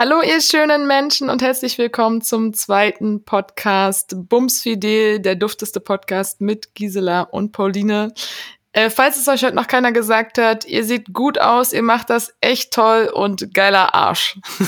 Hallo ihr schönen Menschen und herzlich willkommen zum zweiten Podcast Bumsfidel, der dufteste Podcast mit Gisela und Pauline. Äh, falls es euch heute noch keiner gesagt hat, ihr seht gut aus, ihr macht das echt toll und geiler Arsch.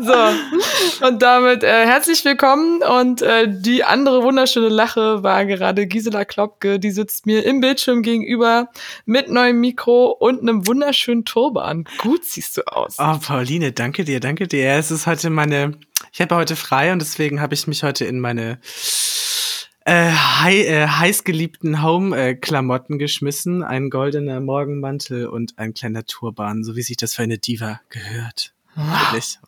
so, und damit äh, herzlich willkommen und äh, die andere wunderschöne Lache war gerade Gisela Klopke, die sitzt mir im Bildschirm gegenüber mit neuem Mikro und einem wunderschönen Turban. Gut siehst du aus. Oh, Pauline, danke dir, danke dir. Es ist heute meine, ich habe heute frei und deswegen habe ich mich heute in meine äh, hei äh, heißgeliebten Home-Klamotten geschmissen. Ein goldener Morgenmantel und ein kleiner Turban, so wie sich das für eine Diva gehört. Wirklich.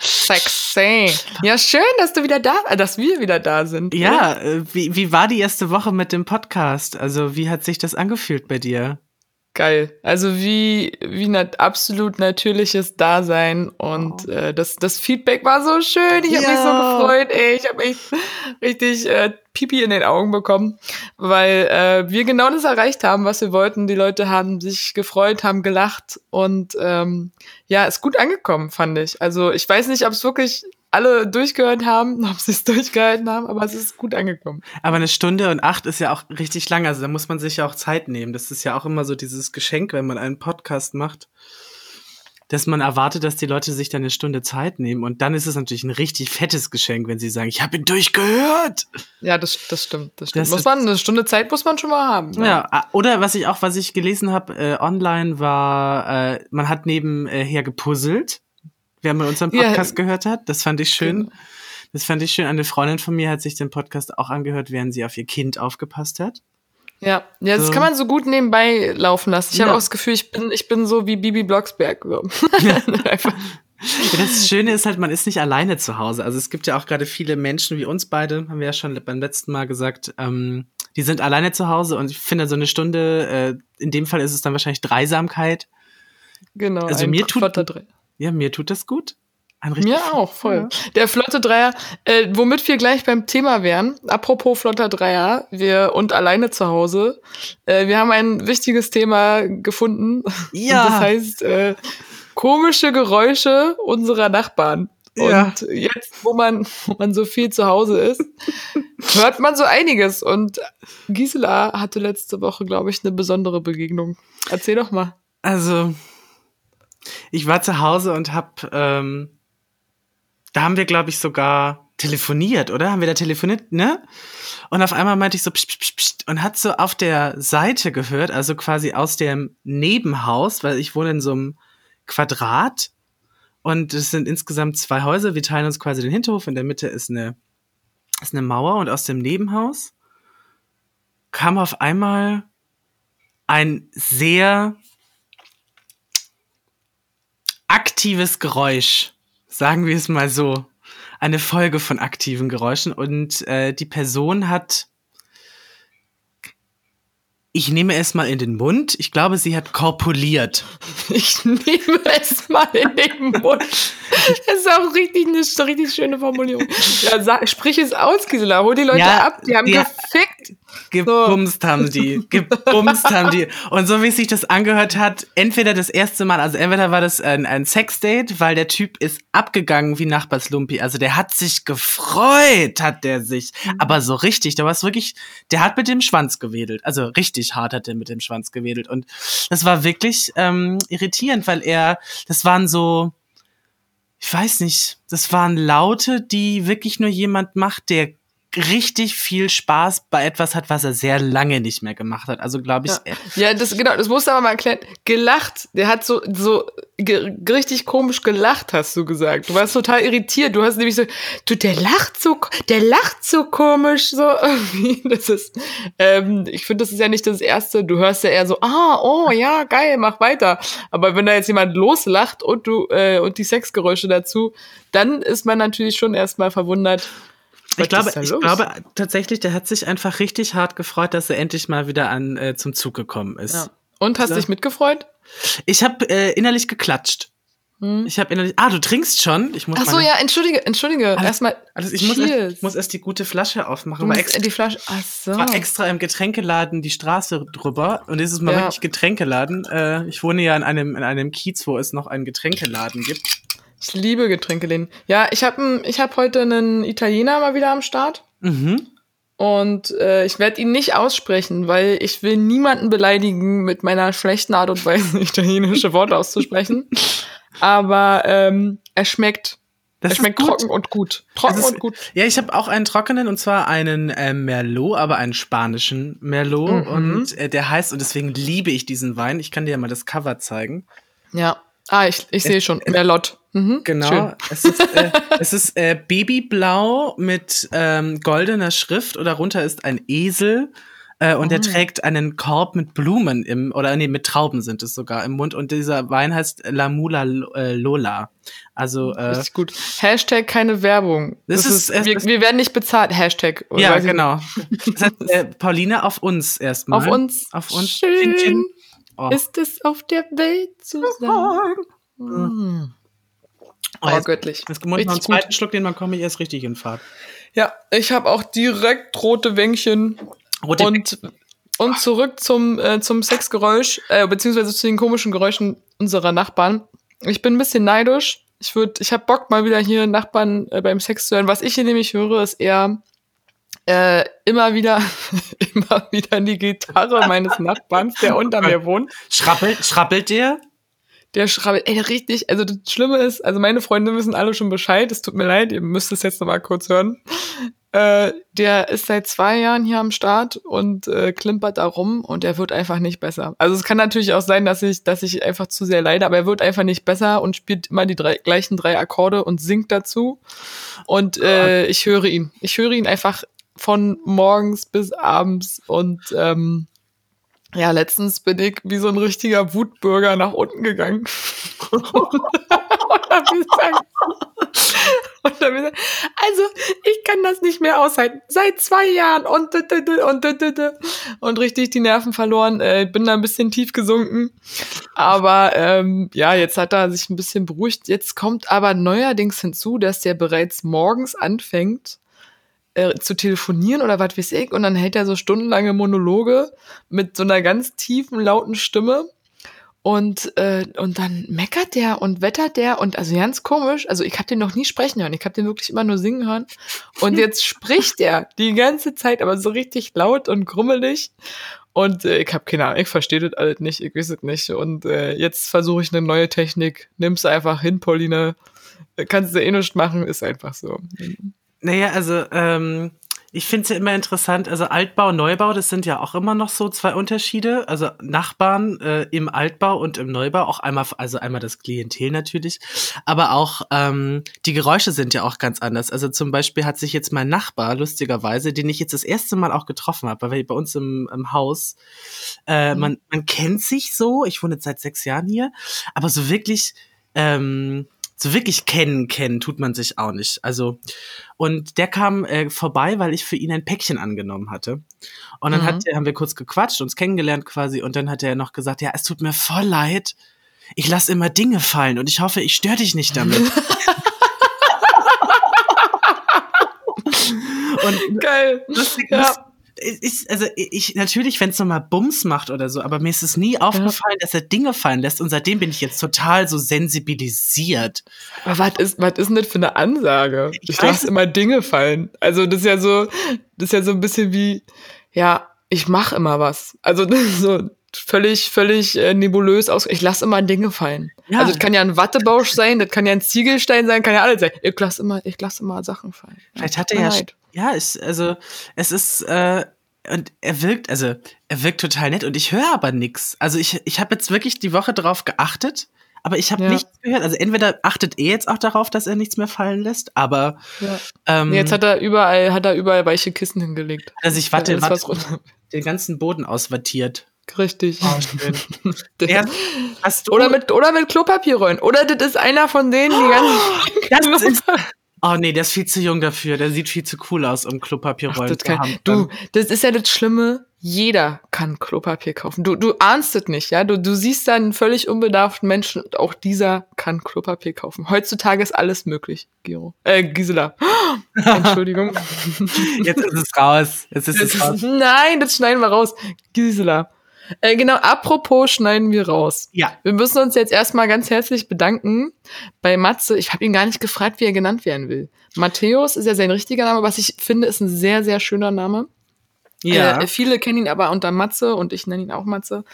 Sexy. Ja, schön, dass du wieder da, äh, dass wir wieder da sind. Ja, äh, wie, wie war die erste Woche mit dem Podcast? Also, wie hat sich das angefühlt bei dir? Geil. Also wie, wie nat absolut natürliches Dasein und oh. äh, das, das Feedback war so schön. Ich habe ja. mich so gefreut, ey. Ich habe echt richtig äh, Pipi in den Augen bekommen, weil äh, wir genau das erreicht haben, was wir wollten. Die Leute haben sich gefreut, haben gelacht und ähm, ja, ist gut angekommen, fand ich. Also ich weiß nicht, ob es wirklich alle durchgehört haben, ob sie es durchgehalten haben, aber es ist gut angekommen. Aber eine Stunde und acht ist ja auch richtig lang, also da muss man sich ja auch Zeit nehmen. Das ist ja auch immer so dieses Geschenk, wenn man einen Podcast macht, dass man erwartet, dass die Leute sich dann eine Stunde Zeit nehmen. Und dann ist es natürlich ein richtig fettes Geschenk, wenn sie sagen, ich habe ihn durchgehört. Ja, das, das stimmt. Das stimmt. Das muss man, eine Stunde Zeit muss man schon mal haben. Ne? Ja, oder was ich auch, was ich gelesen habe äh, online, war, äh, man hat nebenher gepuzzelt wer mal unseren Podcast ja. gehört hat. Das fand ich schön. Genau. Das fand ich schön. Eine Freundin von mir hat sich den Podcast auch angehört, während sie auf ihr Kind aufgepasst hat. Ja, ja, das so. kann man so gut nebenbei laufen lassen. Ich ja. habe auch das Gefühl, ich bin, ich bin so wie Bibi Blocksberg. So. Ja. Ja, das Schöne ist halt, man ist nicht alleine zu Hause. Also es gibt ja auch gerade viele Menschen wie uns beide, haben wir ja schon beim letzten Mal gesagt, ähm, die sind alleine zu Hause und ich finde so eine Stunde, äh, in dem Fall ist es dann wahrscheinlich Dreisamkeit. Genau. Also mir tut, ja, mir tut das gut. Mir auch, voll. Ja. Der Flotte Dreier, äh, womit wir gleich beim Thema wären, apropos Flotter Dreier, wir und alleine zu Hause, äh, wir haben ein wichtiges Thema gefunden. Ja. Das heißt, äh, komische Geräusche unserer Nachbarn. Ja. Und jetzt, wo man, wo man so viel zu Hause ist, hört man so einiges. Und Gisela hatte letzte Woche, glaube ich, eine besondere Begegnung. Erzähl doch mal. Also, ich war zu Hause und hab, ähm, da haben wir, glaube ich, sogar telefoniert, oder? Haben wir da telefoniert, ne? Und auf einmal meinte ich so pst, pst, pst, und hat so auf der Seite gehört, also quasi aus dem Nebenhaus, weil ich wohne in so einem Quadrat und es sind insgesamt zwei Häuser. Wir teilen uns quasi den Hinterhof. In der Mitte ist eine, ist eine Mauer und aus dem Nebenhaus kam auf einmal ein sehr aktives Geräusch, sagen wir es mal so. Eine Folge von aktiven Geräuschen und äh, die Person hat ich nehme es mal in den Mund. Ich glaube, sie hat korpuliert. Ich nehme es mal in den Mund. Das ist auch richtig eine richtig schöne Formulierung. Ja, sag, sprich es aus, Gisela. Hol die Leute ja, ab. Die haben ja, gefickt. Gebumst so. haben die. Gebumst haben die. Und so wie sich das angehört hat, entweder das erste Mal, also entweder war das ein, ein Sexdate, weil der Typ ist abgegangen wie Nachbarslumpi. Also der hat sich gefreut, hat der sich. Mhm. Aber so richtig, da war es wirklich, der hat mit dem Schwanz gewedelt. Also richtig hart hat er mit dem Schwanz gewedelt. Und das war wirklich ähm, irritierend, weil er, das waren so, ich weiß nicht, das waren Laute, die wirklich nur jemand macht, der richtig viel Spaß bei etwas hat, was er sehr lange nicht mehr gemacht hat. Also glaube ich. Ja. ja, das genau, das musst du aber mal erklären. Gelacht, der hat so so richtig komisch gelacht, hast du gesagt. Du warst total irritiert. Du hast nämlich so, du, der lacht so, der lacht so komisch, so. Das ist, ähm, ich finde, das ist ja nicht das Erste. Du hörst ja eher so, ah, oh, ja, geil, mach weiter. Aber wenn da jetzt jemand loslacht und du äh, und die Sexgeräusche dazu, dann ist man natürlich schon erstmal verwundert ich glaube, ich glaube tatsächlich, der hat sich einfach richtig hart gefreut, dass er endlich mal wieder an äh, zum Zug gekommen ist. Ja. Und hast also, dich mitgefreut? Ich habe äh, innerlich geklatscht. Hm? Ich habe innerlich. Ah, du trinkst schon. Ich muss Ach so, ja, entschuldige, entschuldige. Alles, Erstmal. Also ich muss, erst, ich muss erst die gute Flasche aufmachen. War extra, die Flasche. Ach so. War extra im Getränkeladen die Straße drüber und dieses Mal ja. wirklich Getränkeladen. Äh, ich wohne ja in einem in einem Kiez, wo es noch einen Getränkeladen gibt. Ich liebe Getränkeläden. Ja, ich habe ich hab heute einen Italiener mal wieder am Start. Mhm. Und äh, ich werde ihn nicht aussprechen, weil ich will niemanden beleidigen mit meiner schlechten Art und Weise, italienische Worte auszusprechen. Aber ähm, er schmeckt. Das er schmeckt trocken und gut. Trocken ist, und gut. Ja, ich habe auch einen trockenen und zwar einen äh, Merlot, aber einen spanischen Merlot. Mhm. Und äh, der heißt, und deswegen liebe ich diesen Wein. Ich kann dir ja mal das Cover zeigen. Ja. Ah, ich, ich sehe schon. Merlot. Mhm, genau. Schön. Es ist, äh, es ist äh, Babyblau mit ähm, goldener Schrift und darunter ist ein Esel. Äh, und oh. er trägt einen Korb mit Blumen im, oder nee, mit Trauben sind es sogar im Mund. Und dieser Wein heißt La Mula äh, Lola. Also, äh, Richtig gut. Hashtag keine Werbung. Das, das ist, ist wir, wir, werden nicht bezahlt. Hashtag. Ja, genau. Das heißt, äh, Pauline auf uns erstmal. Auf uns. Auf uns. Schön oh. ist es auf der Welt zu sein. Mhm. Oh, oh göttlich. Jetzt muss einen zweiten. Schluck, den man komme ich erst richtig in Fahrt. Ja, ich habe auch direkt rote Wänkchen. Rote und, und zurück zum, äh, zum Sexgeräusch, äh, beziehungsweise zu den komischen Geräuschen unserer Nachbarn. Ich bin ein bisschen neidisch. Ich würde, ich habe Bock mal wieder hier Nachbarn äh, beim Sex zu hören. Was ich hier nämlich höre, ist eher äh, immer wieder, immer wieder die Gitarre meines Nachbarns, der unter mir wohnt. Schrappelt, schrappelt der? der schrabbelt, ey, richtig, also das Schlimme ist, also meine Freunde wissen alle schon Bescheid, es tut mir leid, ihr müsst es jetzt nochmal kurz hören. Äh, der ist seit zwei Jahren hier am Start und äh, klimpert da rum und er wird einfach nicht besser. Also es kann natürlich auch sein, dass ich, dass ich einfach zu sehr leide, aber er wird einfach nicht besser und spielt immer die drei, gleichen drei Akkorde und singt dazu. Und äh, ich höre ihn. Ich höre ihn einfach von morgens bis abends und ähm, ja, letztens bin ich wie so ein richtiger Wutbürger nach unten gegangen. und hab gesagt, und dann gesagt, also ich kann das nicht mehr aushalten. Seit zwei Jahren und und und richtig die Nerven verloren. Äh, bin da ein bisschen tief gesunken. Aber ähm, ja, jetzt hat er sich ein bisschen beruhigt. Jetzt kommt aber neuerdings hinzu, dass der bereits morgens anfängt, äh, zu telefonieren oder was weiß ich. Und dann hält er so stundenlange Monologe mit so einer ganz tiefen, lauten Stimme. Und, äh, und dann meckert der und wettert der und also ganz komisch. Also ich habe den noch nie sprechen hören. Ich habe den wirklich immer nur singen hören. Und jetzt spricht er die ganze Zeit, aber so richtig laut und grummelig. Und äh, ich habe keine Ahnung, ich verstehe das alles nicht, ich weiß es nicht. Und äh, jetzt versuche ich eine neue Technik. Nimm's einfach hin, Pauline. Kannst du eh nichts machen, ist einfach so. Naja, also ähm, ich finde es ja immer interessant, also Altbau, Neubau, das sind ja auch immer noch so zwei Unterschiede. Also Nachbarn äh, im Altbau und im Neubau, auch einmal, also einmal das Klientel natürlich, aber auch ähm, die Geräusche sind ja auch ganz anders. Also zum Beispiel hat sich jetzt mein Nachbar, lustigerweise, den ich jetzt das erste Mal auch getroffen habe, weil bei uns im, im Haus, äh, mhm. man, man kennt sich so, ich wohne jetzt seit sechs Jahren hier, aber so wirklich ähm, so wirklich kennen, kennen tut man sich auch nicht. Also, und der kam äh, vorbei, weil ich für ihn ein Päckchen angenommen hatte. Und dann mhm. hat, haben wir kurz gequatscht, uns kennengelernt quasi, und dann hat er noch gesagt, ja, es tut mir voll leid. Ich lasse immer Dinge fallen und ich hoffe, ich störe dich nicht damit. und geil. Lustig, ja ich, also ich, natürlich, wenn es nochmal Bums macht oder so, aber mir ist es nie aufgefallen, ja. dass er Dinge fallen lässt und seitdem bin ich jetzt total so sensibilisiert. Aber was ist, was ist denn das für eine Ansage? Ich, ich lasse immer Dinge fallen. Also das ist ja so, das ist ja so ein bisschen wie, ja, ich mache immer was. Also so völlig, völlig äh, nebulös aus. Ich lasse immer Dinge fallen. Ja. Also das kann ja ein Wattebausch sein, das kann ja ein Ziegelstein sein, kann ja alles sein. Ich lasse immer, ich lasse immer Sachen fallen. Vielleicht hat er ja, ja, ich, also es ist äh, und er wirkt, also er wirkt total nett und ich höre aber nix. Also ich, ich habe jetzt wirklich die Woche drauf geachtet, aber ich habe ja. nichts gehört. Also entweder achtet er jetzt auch darauf, dass er nichts mehr fallen lässt, aber ja. ähm, jetzt hat er überall, hat er überall weiche Kissen hingelegt. Also ich warte, ja, warte den ganzen Boden auswattiert. Richtig. Oh, ja, hast du oder mit oder mit Klopapierrollen. Oder das ist einer von denen, die ganz. Das ist, Oh nee, der ist viel zu jung dafür. Der sieht viel zu cool aus, um Klopapierrollen zu haben. Du, das ist ja das Schlimme. jeder kann Klopapier kaufen. Du, du ahnst es nicht, ja. Du, du siehst da einen völlig unbedarften Menschen und auch dieser kann Klopapier kaufen. Heutzutage ist alles möglich, Giro. Äh, Gisela. Entschuldigung. Jetzt ist es raus. Jetzt ist es raus. Nein, das schneiden wir raus. Gisela. Äh, genau, apropos schneiden wir raus. Ja. Wir müssen uns jetzt erstmal ganz herzlich bedanken bei Matze. Ich habe ihn gar nicht gefragt, wie er genannt werden will. Matthäus ist ja sein richtiger Name, was ich finde, ist ein sehr, sehr schöner Name. Ja. Äh, viele kennen ihn aber unter Matze und ich nenne ihn auch Matze.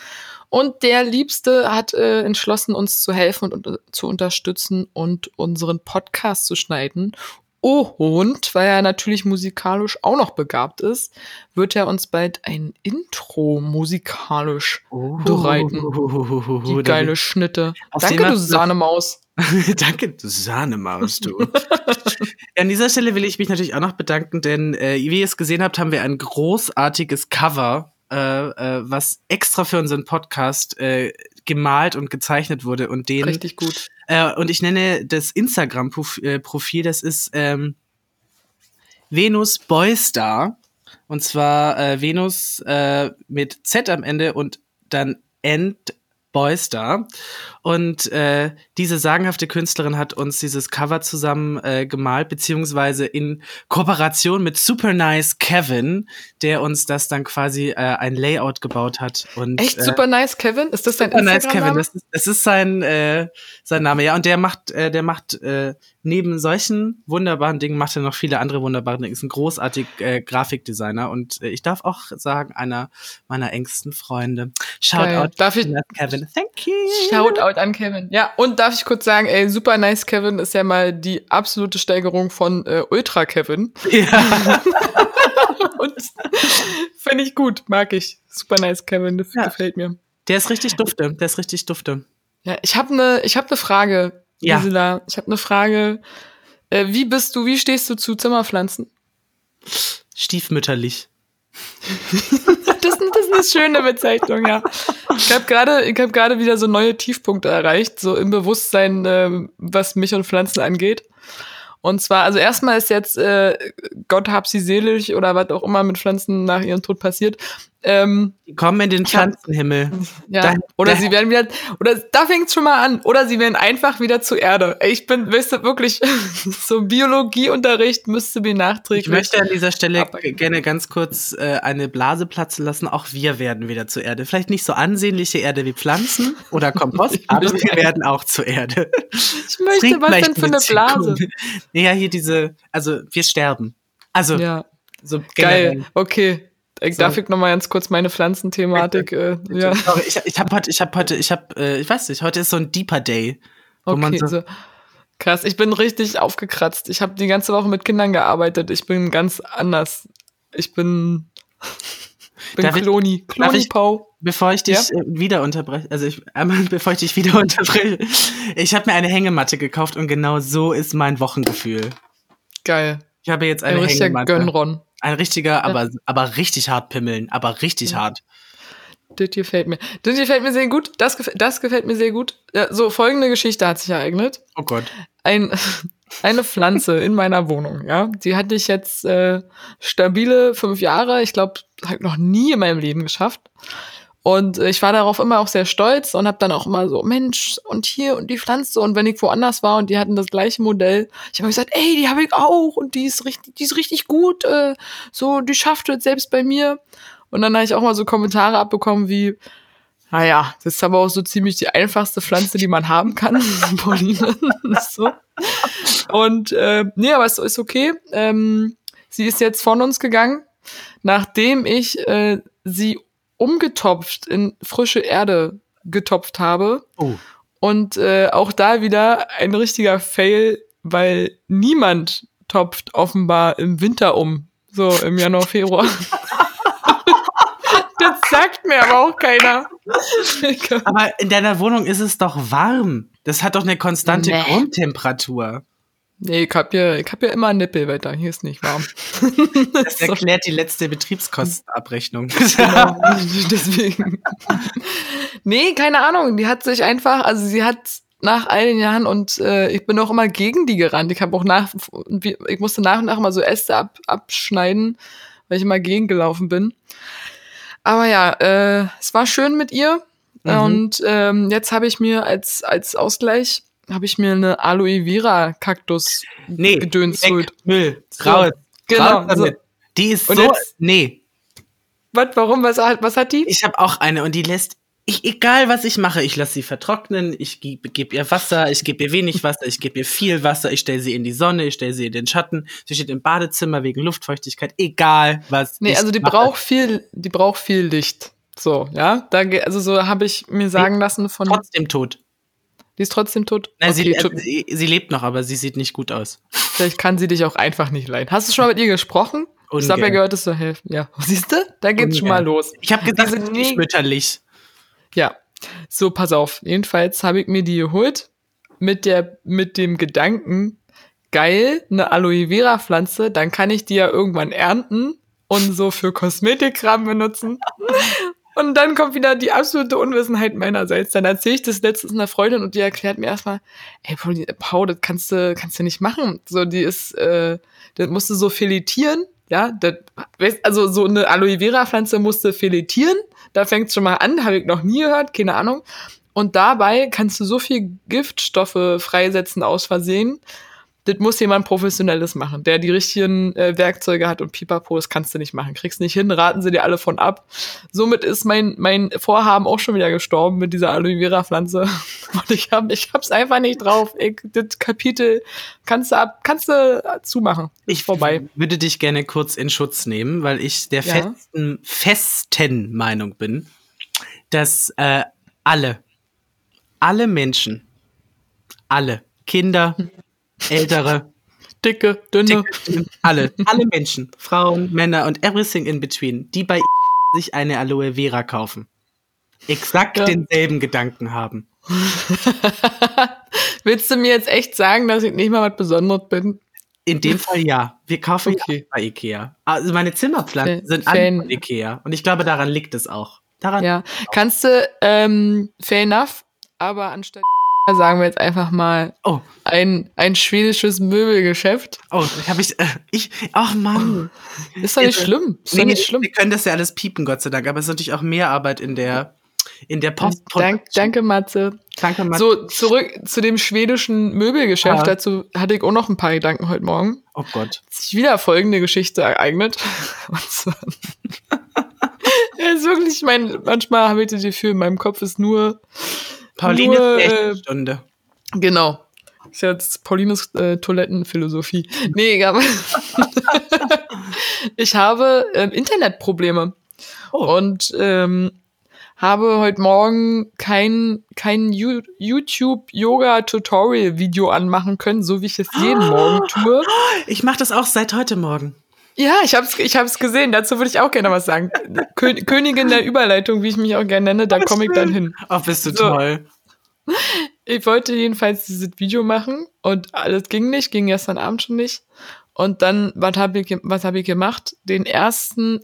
Und der Liebste hat äh, entschlossen, uns zu helfen und, und zu unterstützen und unseren Podcast zu schneiden. Oh, und weil er natürlich musikalisch auch noch begabt ist, wird er uns bald ein Intro musikalisch bereiten. Die geile Schnitte. Danke, du- Sahnemaus. Danke, du Sahnemaus, du. An dieser Stelle will ich mich natürlich auch noch bedanken, denn äh, wie ihr es gesehen habt, haben wir ein großartiges Cover, äh, äh, was extra für unseren Podcast äh, gemalt und gezeichnet wurde und den Richtig gut. Äh, und ich nenne das Instagram-Profil, das ist ähm, Venus Boystar. Und zwar äh, Venus äh, mit Z am Ende und dann End Boystar. Und äh, diese sagenhafte Künstlerin hat uns dieses Cover zusammen äh, gemalt, beziehungsweise in Kooperation mit Super Nice Kevin, der uns das dann quasi äh, ein Layout gebaut hat. Und, Echt äh, super nice, Kevin? Ist das dein Super nice Kevin, das ist, das ist sein, äh, sein Name, ja. Und der macht, äh, der macht äh, neben solchen wunderbaren Dingen, macht er noch viele andere wunderbare Dinge. Ist ein großartig äh, Grafikdesigner und äh, ich darf auch sagen, einer meiner engsten Freunde. Shout Geil. Darf ich- Kevin. Thank you. Shoutout an Kevin. Ja, und darf ich kurz sagen, ey, super nice Kevin ist ja mal die absolute Steigerung von äh, Ultra Kevin. Ja. Und finde ich gut, mag ich. Super nice Kevin, das Ja. gefällt mir. Der ist richtig dufte. Der ist richtig dufte. Ja, ich habe eine ich habe eine Frage, Ja. Gisela. Ich habe eine Frage. Äh, wie bist du, wie stehst du zu Zimmerpflanzen? Stiefmütterlich. Das, das ist eine schöne Bezeichnung, ja. Ich habe gerade gerade wieder so neue Tiefpunkte erreicht, so im Bewusstsein, ähm, was mich und Pflanzen angeht. Und zwar, also erstmal ist jetzt äh, Gott hab sie selig oder was auch immer mit Pflanzen nach ihrem Tod passiert. Ähm, Die kommen in den Pflanzenhimmel. ja, Da- oder da- sie werden wieder, oder da fängt's schon mal an, oder sie werden einfach wieder zur Erde. Ich bin, weißt du, wirklich, so Biologieunterricht müsste mir nachträglich. Ich möchte an dieser Stelle gerne ganz kurz äh, eine Blase platzen lassen. Auch wir werden wieder zur Erde. Vielleicht nicht so ansehnliche Erde wie Pflanzen oder Kompost, aber wir werden auch zur Erde. ich möchte, was denn für eine Blase? Naja, hier diese, also wir sterben. Also Ja, so geil. generell. Okay. Ich So. Darf ich noch mal ganz kurz meine Pflanzenthematik? Äh, ja, Sorry, ich, ich habe heute, ich habe heute, ich habe, äh, ich weiß nicht, heute ist so ein Deeper Day. Wo man okay. so, So. Krass, ich bin richtig aufgekratzt. Ich habe die ganze Woche mit Kindern gearbeitet. Ich bin ganz anders. Ich bin, bin Darf ich- Kloni. darf Kloni ich- Pau. Bevor ich dich Ja? äh, wieder unterbreche, also ich, einmal bevor ich dich wieder unterbreche, ich habe mir eine Hängematte gekauft und genau so ist mein Wochengefühl. Geil. Ich habe jetzt Ein eine Hängematte. Gönnron. Ein richtiger, aber, aber richtig hart pimmeln, aber richtig Ja. hart. Das gefällt mir. Das gefällt mir sehr gut. Das, gefällt, das gefällt mir sehr gut. Ja, so, folgende Geschichte hat sich ereignet. Oh Gott. Ein, eine Pflanze in meiner Wohnung, ja. Die hatte ich jetzt äh, stabile fünf Jahre. Ich glaube, halt noch nie in meinem Leben geschafft. Und ich war darauf immer auch sehr stolz und habe dann auch immer so, Mensch, und hier und die Pflanze. Und wenn ich woanders war und die hatten das gleiche Modell, ich habe gesagt, ey, die habe ich auch und die ist richtig, die ist richtig gut. Äh, so, die schafft es selbst bei mir. Und dann habe ich auch mal so Kommentare abbekommen wie, naja, das ist aber auch so ziemlich die einfachste Pflanze, die man haben kann. Pauline. so. Und äh, nee, aber es ist okay. Ähm, sie ist jetzt von uns gegangen, nachdem ich äh, sie umgetopft in frische Erde getopft habe. Oh. Und äh, auch da wieder ein richtiger Fail, weil niemand topft offenbar im Winter um. So im Januar, Februar. das sagt mir aber auch keiner. Aber in deiner Wohnung ist es doch warm. Das hat doch eine konstante Nee. Grundtemperatur. Nee, ich hab ja, ich hab ja immer ein Nippelwetter. Hier ist nicht warm. Das erklärt die letzte Betriebskostenabrechnung. Genau, deswegen. nee, keine Ahnung. Die hat sich einfach, also sie hat nach all den Jahren und äh, ich bin auch immer gegen die gerannt. Ich habe auch nach, ich musste nach und nach immer so Äste ab, abschneiden, weil ich immer gegengelaufen bin. Aber ja, äh, es war schön mit ihr. Mhm. Und ähm, jetzt habe ich mir als, als Ausgleich, habe ich mir eine Aloe Vera Kaktus Nee, Gedöns weg, geholt. Müll, So, raus, genau, raus damit. Die ist Und so, jetzt- nee, Was, warum? Was, hat- was hat die? ich habe auch eine und die lässt, ich, egal was ich mache, ich lasse sie vertrocknen, ich gebe geb ihr Wasser, ich gebe ihr wenig Wasser, ich gebe ihr viel Wasser, ich stelle sie in die Sonne, ich stelle sie in den Schatten, sie steht im Badezimmer wegen Luftfeuchtigkeit, egal was. Nee, also die mache. braucht viel, die braucht viel Licht. So, ja. Da, also so habe ich mir sagen lassen von. trotzdem tot. Die ist trotzdem tot. Nein, Okay, sie, äh, sie, sie lebt noch, aber sie sieht nicht gut aus. Vielleicht kann sie dich auch einfach nicht leiden. Hast du schon mal mit ihr gesprochen? Ich habe ja Ungern. gehört, dass du helfen. Ja, siehst du? Da geht's schon mal Ungern. los. Ich habe gesagt, sie nie- mütterlich. Ja. So, pass auf. Jedenfalls habe ich mir die geholt mit der, mit dem Gedanken, geil, eine Aloe Vera Pflanze, dann kann ich die ja irgendwann ernten und so für Kosmetikkram benutzen. Und dann kommt wieder die absolute Unwissenheit meinerseits. Dann erzähle ich das letztens einer Freundin und die erklärt mir erstmal, ey, Pauli, Paul, das kannst du, kannst du nicht machen. So, die ist, äh, das musst du so filetieren, ja, das, also so eine Aloe Vera Pflanze musst du filetieren. Da fängt's schon mal an, habe ich noch nie gehört, keine Ahnung. Und dabei kannst du so viel Giftstoffe freisetzen aus Versehen. Das muss jemand Professionelles machen, der die richtigen äh, Werkzeuge hat und pipapo, das kannst du nicht machen. Kriegst nicht hin, raten sie dir alle von ab. Somit ist mein, mein Vorhaben auch schon wieder gestorben mit dieser Aloe Vera Pflanze. Und ich hab, ich hab's einfach nicht drauf. Ich, das Kapitel kannst du ab, kannst du zumachen. Ist Ich vorbei. würde dich gerne kurz in Schutz nehmen, weil ich der Ja. festen, festen Meinung bin, dass äh, alle, alle Menschen, alle, Kinder, Ältere, Dicke, dünne. dicke, alle, alle Menschen, Frauen, Männer und everything in between, die bei sich eine Aloe Vera kaufen, exakt Ja. denselben Gedanken haben. Willst du mir jetzt echt sagen, dass ich nicht mal was Besonderes bin? In dem Fall ja. Wir kaufen Okay. bei Ikea. Also meine Zimmerpflanzen Fan- sind alle von Ikea. Und ich glaube, daran liegt es auch. Daran Ja. Kannst du, ähm, fair enough, aber anstatt sagen wir jetzt einfach mal Oh, ein, ein schwedisches Möbelgeschäft. oh, habe ich, äh, ich, ach Mann. Ist doch nicht Bitte. schlimm. Ist Nee, nicht schlimm. Wir können das ja alles piepen, Gott sei Dank. Aber es ist natürlich auch mehr Arbeit in der, in der Post. Dank, danke, Matze. Danke, Mann. So, zurück zu dem schwedischen Möbelgeschäft. Ja. Dazu hatte ich auch noch ein paar Gedanken heute Morgen. Oh Gott. Sich wieder folgende Geschichte ereignet. Und zwar- ja, ist wirklich, mein, manchmal habe ich das Gefühl, in meinem Kopf ist nur, Pauline Nur, äh, Stunde. genau. Ist jetzt Paulines äh, Toilettenphilosophie. Nee, aber ich habe ähm, Internetprobleme. Oh. Und ähm, habe heute Morgen kein, kein YouTube-Yoga-Tutorial-Video anmachen können, so wie ich es jeden Morgen tue. Ich mache das auch seit heute Morgen. Ja, ich hab's, ich hab's gesehen. Dazu würde ich auch gerne was sagen. Kö Königin der Überleitung, wie ich mich auch gerne nenne, da komme ich dann hin. Oh, bist du So. toll. Ich wollte jedenfalls dieses Video machen und alles ging nicht, ging gestern Abend schon nicht. Und dann, was habe ich, was hab ich gemacht? Den ersten,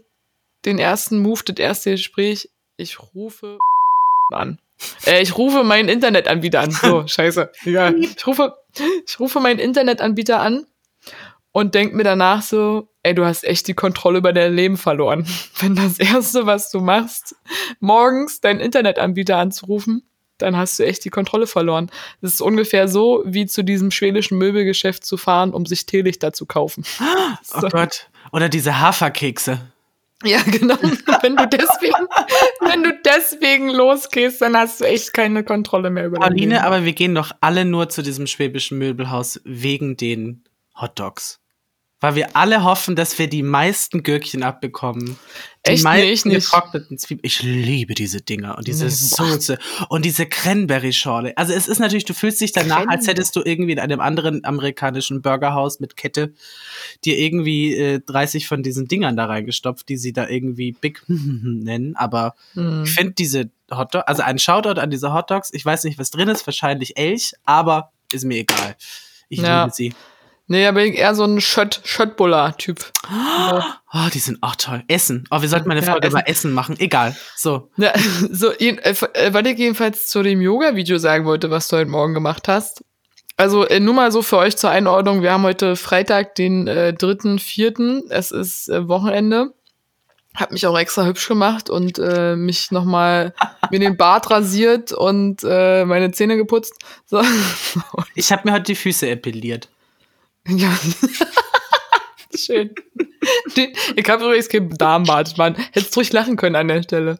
den ersten Move, das erste Gespräch, ich rufe an. Äh, ich rufe meinen Internetanbieter an. So, scheiße. Egal. Ich rufe, ich rufe meinen Internetanbieter an und denk mir danach so, ey, du hast echt die Kontrolle über dein Leben verloren. Wenn das Erste, was du machst, morgens deinen Internetanbieter anzurufen, dann hast du echt die Kontrolle verloren. Das ist ungefähr so, wie zu diesem schwedischen Möbelgeschäft zu fahren, um sich Teelichter zu kaufen. Oh Gott. Oder diese Haferkekse. Ja, genau. wenn du deswegen, wenn du deswegen losgehst, dann hast du echt keine Kontrolle mehr über dein Pauline, aber wir gehen doch alle nur zu diesem schwäbischen Möbelhaus wegen den Hotdogs. Weil wir alle hoffen, dass wir die meisten Gürkchen abbekommen. Die Echt? Nee, meisten ich nicht. getrockneten Zwiebeln. Ich liebe diese Dinger und diese Nee. Soße und diese Cranberry-Schorle. Also es ist natürlich, du fühlst dich danach, als Cranberry. hättest du irgendwie in einem anderen amerikanischen Burgerhaus mit Kette dir irgendwie äh, 30 von diesen Dingern da reingestopft, die sie da irgendwie Big nennen. Aber Hm. ich finde diese Hotdogs, also ein Shoutout an diese Hotdogs. Ich weiß nicht, was drin ist, wahrscheinlich Elch, aber ist mir egal. Ich Ja. liebe sie. Nee, da bin ich eher so ein Schött, Schöttbuller-Typ. Oh, die sind auch toll. Essen. Oh, wir sollten mal eine Ja, Folge Essen. über Essen machen. Egal. So. Ja, so, äh, äh, was ich jedenfalls zu dem Yoga-Video sagen wollte, was du heute Morgen gemacht hast. Also äh, nur mal so für euch zur Einordnung. Wir haben heute Freitag, den äh, 3.4. Es ist äh, Wochenende. Hab mich auch extra hübsch gemacht und äh, mich nochmal mir den Bart rasiert und äh, meine Zähne geputzt. So. Ich habe mir heute die Füße epiliert. Ja. Schön. Ich habe übrigens kein Darmbart, Mann. Hättest ruhig lachen können an der Stelle.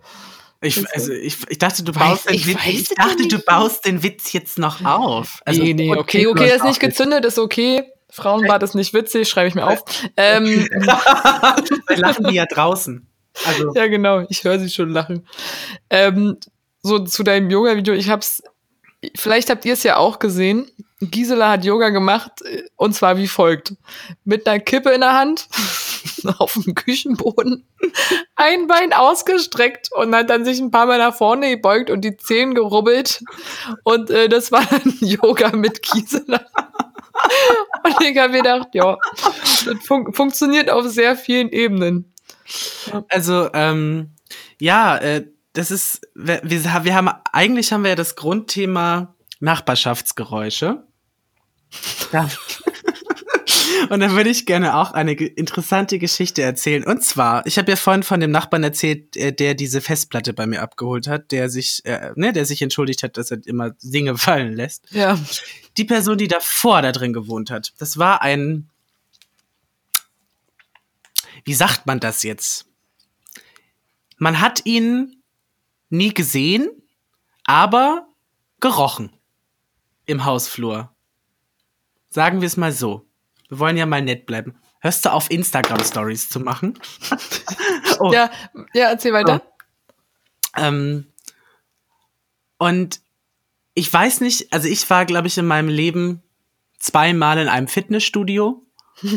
Ich, also, ich, ich dachte, du baust, ich den, Witz, ich dachte, du baust den Witz jetzt noch auf. Also, nee, nee, okay, okay, hast ist nicht gezündet, ist okay. Frauenbart ist nicht witzig, schreibe ich mir auf. Ähm, Dann lachen die ja draußen. Also, ja, genau, ich höre sie schon lachen. Ähm, so zu deinem Yoga-Video, ich hab's, vielleicht habt ihr es ja auch gesehen. Gisela hat Yoga gemacht äh, und zwar wie folgt. Mit einer Kippe in der Hand, auf dem Küchenboden, ein Bein ausgestreckt und hat dann sich ein paar Mal nach vorne gebeugt und die Zehen gerubbelt. Und äh, das war dann Yoga mit Gisela. Und ich habe mir gedacht, ja, das fun funktioniert auf sehr vielen Ebenen. also ähm, ja, äh, das ist, wir wir haben, eigentlich haben wir ja das Grundthema Nachbarschaftsgeräusche. Und dann würde ich gerne auch eine interessante Geschichte erzählen. Und zwar, ich habe ja vorhin von dem Nachbarn erzählt, äh, der diese Festplatte bei mir abgeholt hat, der sich, äh, ne, der sich entschuldigt hat, dass er immer Dinge fallen lässt. Ja. Die Person, die davor da drin gewohnt hat, das war ein, wie sagt man das jetzt? Man hat ihn nie gesehen, aber gerochen im Hausflur. Sagen wir es mal so. Wir wollen ja mal nett bleiben. Hörst du auf, Instagram-Stories zu machen? oh, Ja, ja, erzähl weiter. ähm, und ich weiß nicht, also ich war, glaube ich, in meinem Leben zweimal in einem Fitnessstudio.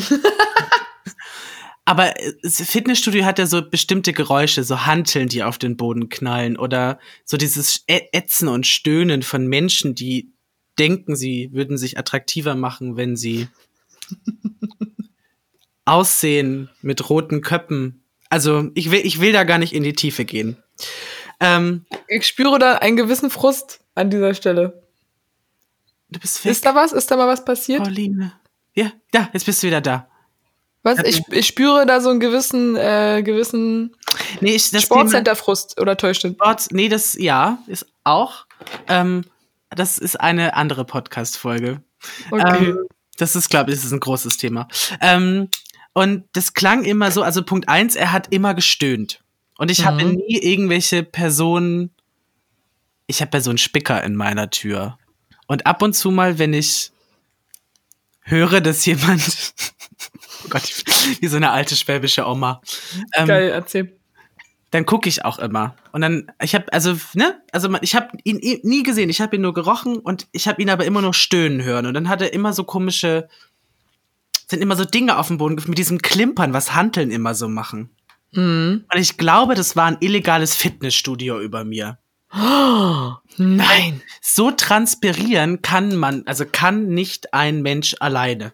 Aber äh, das Fitnessstudio hat ja so bestimmte Geräusche, so Hanteln, die auf den Boden knallen oder so dieses Ätzen und Stöhnen von Menschen, die denken, sie würden sich attraktiver machen, wenn sie aussehen mit roten Köppen. Also ich will, ich will da gar nicht in die Tiefe gehen. Ähm, Ich spüre da einen gewissen Frust an dieser Stelle. du bist weg, Ist da was? Ist da mal was passiert? Pauline. Ja, da, jetzt bist du wieder da. Was? Ich, ich spüre da so einen gewissen, äh, gewissen Nee, Sportcenter-Frust oder täuscht? Sport, nee, das, ja, ist auch. Ähm, das ist eine andere Podcast-Folge. Okay. Ähm, das ist, glaube ich, das ist ein großes Thema. Ähm, und das klang immer so, also Punkt eins, er hat immer gestöhnt. Und ich habe Mhm. nie irgendwelche Personen, ich habe ja so einen Spicker in meiner Tür. Und ab und zu mal, wenn ich höre, dass jemand, oh Gott, wie so eine alte schwäbische Oma, ähm, Geil, erzähl. Dann gucke ich auch immer. Und dann, ich habe, also, ne, also man- ich habe ihn nie gesehen, ich habe ihn nur gerochen und ich habe ihn aber immer nur stöhnen hören. Und dann hat er immer so komische, sind immer so Dinge auf dem Boden mit diesem Klimpern, was Hanteln immer so machen. Mhm. Und ich glaube, das war ein illegales Fitnessstudio über mir. Nein. So transpirieren kann man, also kann nicht ein Mensch alleine.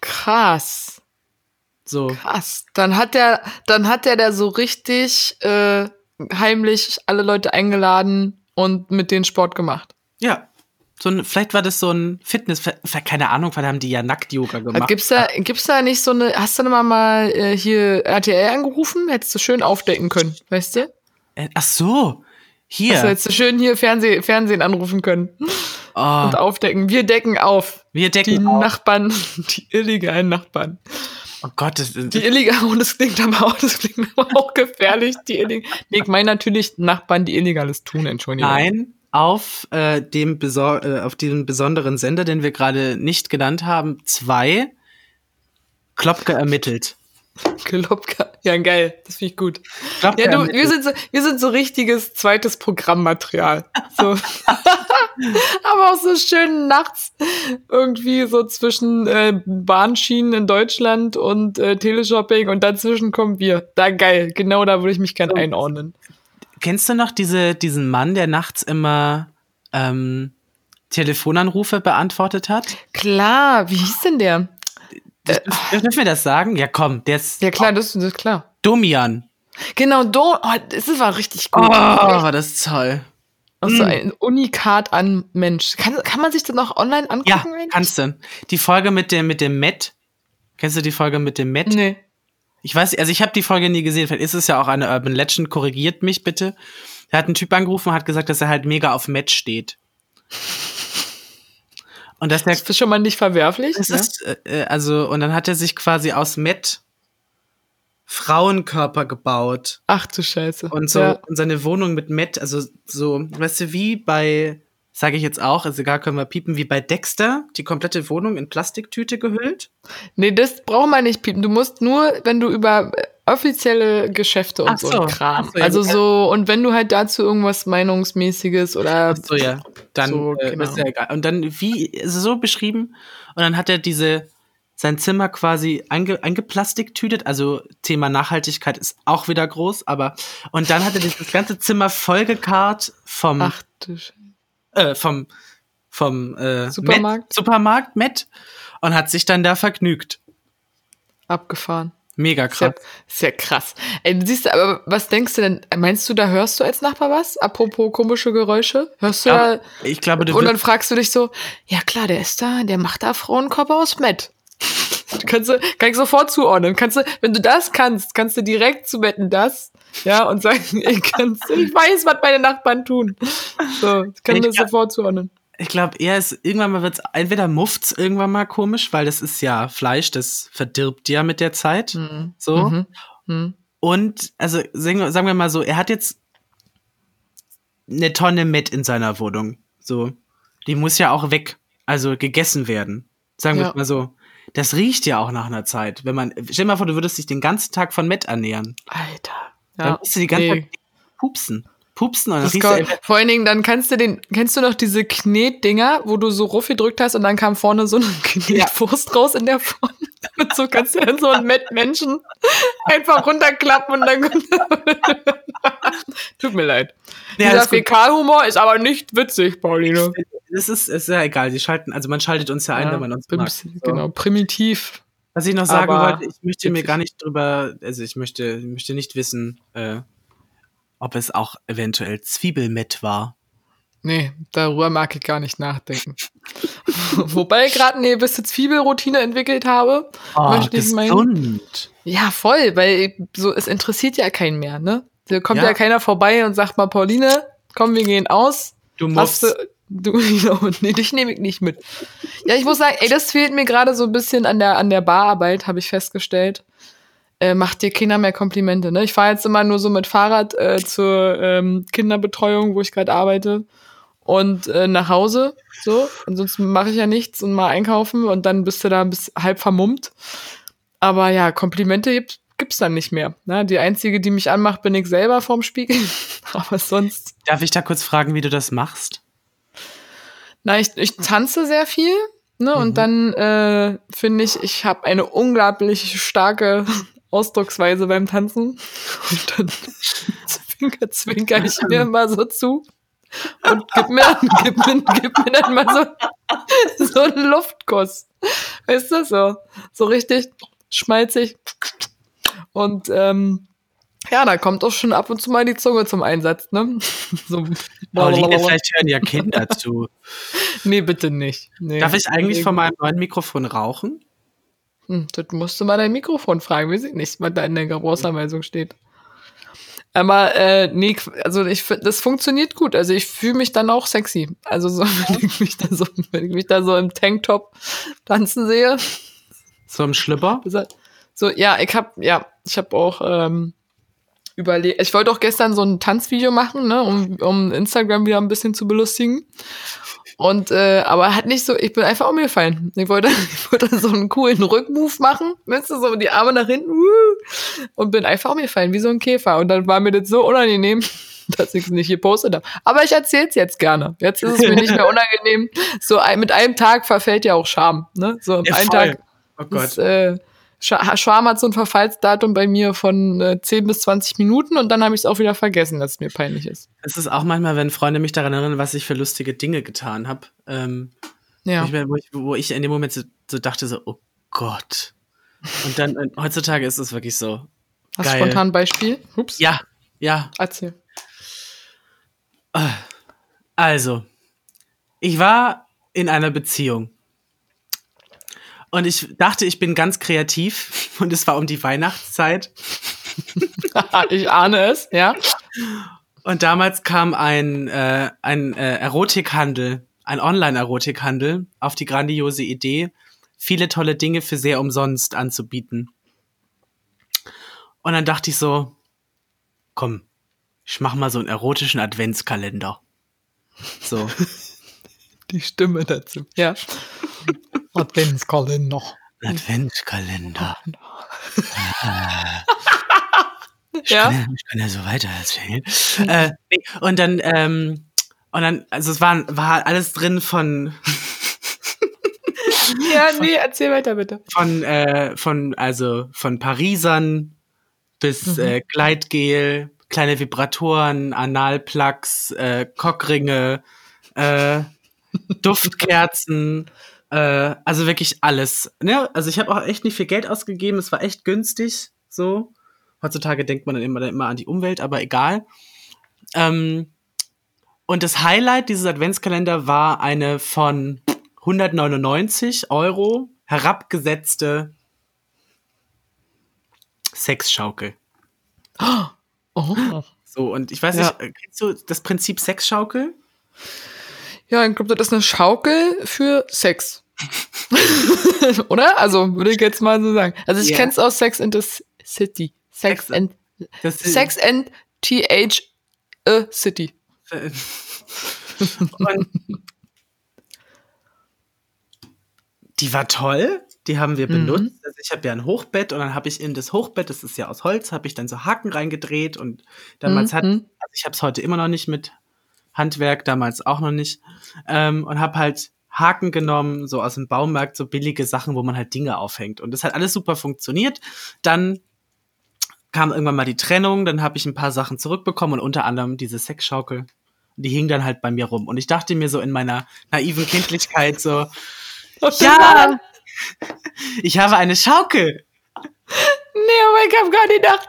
Krass. So. Krass. Dann hat der, dann hat der da so richtig äh, heimlich alle Leute eingeladen und mit denen Sport gemacht. Ja. So ein, vielleicht war das so ein Fitness, keine Ahnung, weil haben die ja Nackt-Yoga gemacht. Gibt's da, gibt's da nicht so eine, hast du denn mal, mal äh, hier RTL angerufen? Hättest du schön aufdecken können, weißt du? Äh, Ach so. Hier. Also hättest du schön hier Fernseh, Fernsehen anrufen können oh, und aufdecken. Wir decken auf. wir Die decken auf. Nachbarn, die illegalen Nachbarn. Oh Gott, das, das, Die illegalen, und das klingt aber auch, das klingt aber auch gefährlich, die illegalen. Nee, ich meine natürlich Nachbarn, die Illegales tun, Entschuldigung. nein, auf äh, dem besor äh, auf diesem besonderen Sender, den wir gerade nicht genannt haben, zwei Klopke ermittelt. Klopka. Ja, geil. Das finde ich gut. Ja, du, wir sind so, wir sind so richtiges zweites Programmmaterial. So. Aber auch so schön nachts irgendwie so zwischen äh, Bahnschienen in Deutschland und äh, Teleshopping und dazwischen kommen wir. Da geil. Genau da würde ich mich gern So. einordnen. Kennst du noch diese, diesen Mann, der nachts immer ähm, Telefonanrufe beantwortet hat? Klar, wie hieß denn der? Dürfen wir das sagen? Ja, komm, der ist Ja klar, das, das ist klar. Domian. Genau, do, oh, das war richtig Oh, gut. war das toll. Also ein Unikat an Mensch. Kann, kann man sich das noch online angucken? Ja, eigentlich? kannst du. Die Folge mit dem, mit dem Matt. Kennst du die Folge mit dem Matt? Nee. Ich weiß, also ich habe die Folge nie gesehen. Vielleicht ist es ja auch eine Urban Legend. Korrigiert mich bitte. Er hat einen Typ angerufen und hat gesagt, dass er halt mega auf Matt steht. Und der, Das ist schon mal nicht verwerflich. das ne? ist, äh, also, und dann hat er sich quasi aus Matt Frauenkörper gebaut. Ach du Scheiße. Und so, Ja. und seine Wohnung mit Matt, also so, weißt du, wie bei, sage ich jetzt auch, ist egal, können wir piepen, wie bei Dexter, die komplette Wohnung in Plastiktüte gehüllt. Nee, das braucht man nicht piepen. Du musst nur, wenn du über äh, offizielle Geschäfte und Ach so, so. Kram. Ach so, also so, und wenn du halt dazu irgendwas Meinungsmäßiges oder So, ja. Dann So, äh, genau. ist ja egal. Und dann, wie, so beschrieben, und dann hat er diese, sein Zimmer quasi einge, eingeplastiktütet, also Thema Nachhaltigkeit ist auch wieder groß, aber, und dann hat er dieses ganze Zimmer vollgekarrt vom, ach du Scheiße. äh, vom, vom äh, Supermarkt? Met, Supermarkt Met und hat sich dann da vergnügt. Abgefahren. Mega krass. ist ja krass. Ey, du siehst aber, was denkst du denn? Meinst du, da hörst du als Nachbar was? Apropos komische Geräusche? Hörst du Ja, da? ich glaube, du Und dann fragst du dich so, ja klar, der ist da, der macht da Frauenkörper aus Matt. kannst du, kann ich sofort zuordnen. Kannst du, wenn du das kannst, kannst du direkt zu Wetten das, ja, und sagen, ich, kann's, ich weiß, was meine Nachbarn tun. So, ich kann Ich das sofort zuordnen. Ich glaube, eher ist, irgendwann mal wird's, entweder mufft's irgendwann mal komisch, weil das ist ja Fleisch, das verdirbt ja mit der Zeit. So. Mhm. Mhm. Und, also, sagen wir mal so, er hat jetzt eine Tonne Met in seiner Wohnung. So. Die muss ja auch weg, also gegessen werden. Sagen wir Ja. mal so. Das riecht ja auch nach einer Zeit. Wenn man, stell dir mal vor, du würdest dich den ganzen Tag von Met ernähren. Alter. Dann Ja. musst du die ganze nee. Zeit pupsen. Pupsen und Das riechst du vor allen Dingen, dann kannst du den, kennst du noch diese Knetdinger, wo du so Ruff gedrückt hast und dann kam vorne so eine Knetwurst raus in der Form. Und so kannst du dann so einen Met Menschen einfach runterklappen und dann Tut mir leid. Ja, Dieser. Fäkalhumor ist aber nicht witzig, Pauline. Das ist, ist ja egal. Die schalten, also man schaltet uns ja ein, wenn man uns mag. Bims- Genau, primitiv. Was ich noch sagen Aber wollte, ich möchte mir gar nicht drüber, also ich möchte, ich möchte nicht wissen, äh, ob es auch eventuell Zwiebelmett war. Nee, darüber mag ich gar nicht nachdenken. Wobei ich gerade eine gewisse Zwiebelroutine entwickelt habe. möchte ich meinen. Oh, gesund. Ja, voll, weil so, es interessiert ja keinen mehr, ne? Da kommt ja. Ja. keiner vorbei und sagt mal, Pauline, komm, wir gehen aus. Du Hast musst. du, du, genau, nee, dich nehme ich nicht mit. Ja, ich muss sagen, ey, das fehlt mir gerade so ein bisschen an der, an der Bararbeit, habe ich festgestellt. Äh, macht dir keiner mehr Komplimente, ne? Ich fahre jetzt immer nur so mit Fahrrad äh, zur ähm, Kinderbetreuung, wo ich gerade arbeite und äh, nach Hause, so. Ansonsten mache ich ja nichts und mal einkaufen und dann bist du da bis halb vermummt. Aber ja, Komplimente gibt, gibt's dann nicht mehr. Ne? Die einzige, die mich anmacht, bin ich selber vorm Spiegel. Aber sonst Darf ich da kurz fragen, wie du das machst? Na, ich, ich tanze sehr viel, ne? Und dann äh, finde ich, ich habe eine unglaublich starke Ausdrucksweise beim Tanzen. Und dann zwinker, zwinker ich mir immer so zu. Und gib mir, gib mir, gib mir dann mal so, so einen Luftkuss. Weißt du, so, so richtig schmalzig. Und ähm, ja, da kommt auch schon ab und zu mal die Zunge zum Einsatz, ne? So, Pauline, vielleicht hören ja Kinder zu. Nee, bitte nicht. Nee. Darf ich eigentlich von meinem neuen Mikrofon rauchen? Hm, das musst du mal dein Mikrofon fragen, weiß ich nicht, was da in der Gebrauchsanweisung steht. Aber äh, nee, also ich find, das funktioniert gut. Also ich fühle mich dann auch sexy. Also so, wenn ich mich da so, wenn ich mich da so im Tanktop tanzen sehe. So im Schlipper? So, ja, ich hab, ja, ich hab auch ähm, überlegt. Ich wollte auch gestern so ein Tanzvideo machen, ne, um, um Instagram wieder ein bisschen zu belustigen. Und äh, aber hat nicht so, ich bin einfach umgefallen. Ich wollte, ich wollte so einen coolen Rückmove machen, du, so die Arme nach hinten wuh, und bin einfach umgefallen, wie so ein Käfer. Und dann war mir das so unangenehm, dass ich es nicht gepostet habe. Aber ich erzähl's jetzt gerne. Jetzt ist es mir nicht mehr unangenehm. So ein, mit einem Tag verfällt ja auch Scham. Ne? So Ja, ein voll. Tag Oh Gott. ist, äh, Schwarm hat so ein Verfallsdatum bei mir von äh, 10 bis 20 Minuten und dann habe ich es auch wieder vergessen, dass es mir peinlich ist. Es ist auch manchmal, wenn Freunde mich daran erinnern, was ich für lustige Dinge getan habe. Ähm, Ja. wo, ich, wo, ich, in dem Moment so, so dachte, so, oh Gott. Und dann, äh, heutzutage ist es wirklich so. Hast du geil. spontan ein Beispiel? Ups. Ja, ja. Erzähl. Also, ich war in einer Beziehung. Und ich dachte, ich bin ganz kreativ und es war um die Weihnachtszeit. ich ahne es, ja. Und damals kam ein, äh, ein äh, Erotikhandel, ein Online-Erotikhandel auf die grandiose Idee, viele tolle Dinge für sehr umsonst anzubieten. Und dann dachte ich so, komm, ich mach mal so einen erotischen Adventskalender. So. Die Stimme dazu. Ja. Adventskalender. Adventskalender. Ich, Ja. kann ja, ich kann ja so weiter erzählen. äh, nee, und dann, ähm, und dann, also es war, war alles drin von, Ja, nee, erzähl weiter bitte. von, äh, von, also von Parisern bis Mhm. äh, Gleitgel, kleine Vibratoren, Analplugs, äh, Cockringe, äh, Duftkerzen, äh, also wirklich alles. Ne? Also ich habe auch echt nicht viel Geld ausgegeben, es war echt günstig, so. Heutzutage denkt man dann immer, immer an die Umwelt, aber egal. Ähm, und das Highlight dieses Adventskalender war eine von 199 Euro herabgesetzte Sexschaukel. Oh. So, und ich weiß Ja. nicht, äh, kennst du das Prinzip Sexschaukel? Ja, ich glaube, das ist eine Schaukel für Sex. Oder? Also, würde ich jetzt mal so sagen. Also, ich Ja. kenn's aus Sex in the City. Sex Sex- and, Sex and TH a City. und die war toll. Die haben wir Mhm. benutzt. Also ich habe ja ein Hochbett und dann habe ich in das Hochbett, das ist ja aus Holz, habe ich dann so Haken reingedreht und damals hat, Mhm. also ich habe es heute immer noch nicht mit Handwerk, damals auch noch nicht, ähm, und habe halt Haken genommen, so aus dem Baumarkt, so billige Sachen, wo man halt Dinge aufhängt. Und das hat alles super funktioniert. Dann kam irgendwann mal die Trennung, dann habe ich ein paar Sachen zurückbekommen und unter anderem diese Sexschaukel. Die hing dann halt bei mir rum. Und ich dachte mir so in meiner naiven Kindlichkeit so, ja, ich habe eine Schaukel. Nee, aber ich habe gar nicht gedacht.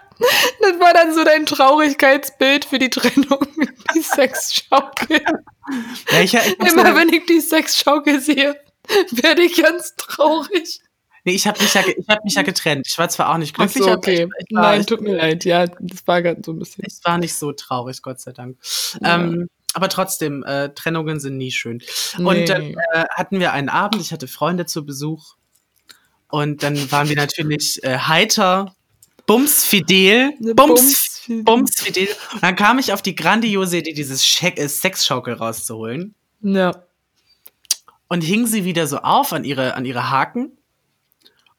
Das war dann so dein Traurigkeitsbild für die Trennung. Die Sexschaukel. Ja, ich, ich Immer dann- wenn ich die Sexschaukel sehe, werde ich ganz traurig. nee, ich habe mich, ja, ich hab mich ja getrennt. Ich war zwar auch nicht glücklich, so, okay. ich, ich, war, Nein, tut mir leid. Ja, das war gerade so ein bisschen. ich war nicht so traurig, Gott sei Dank. Ja. Ähm, aber trotzdem, äh, Trennungen sind nie schön. Nee. Und dann äh, hatten wir einen Abend, ich hatte Freunde zu Besuch. Und dann waren wir natürlich äh, heiter, bumsfidel, bums, Bums- bumsfidel. Und dann kam ich auf die grandiose Idee, dieses äh, Sexschaukel rauszuholen. Ja. Und hing sie wieder so auf an ihre, an ihre Haken.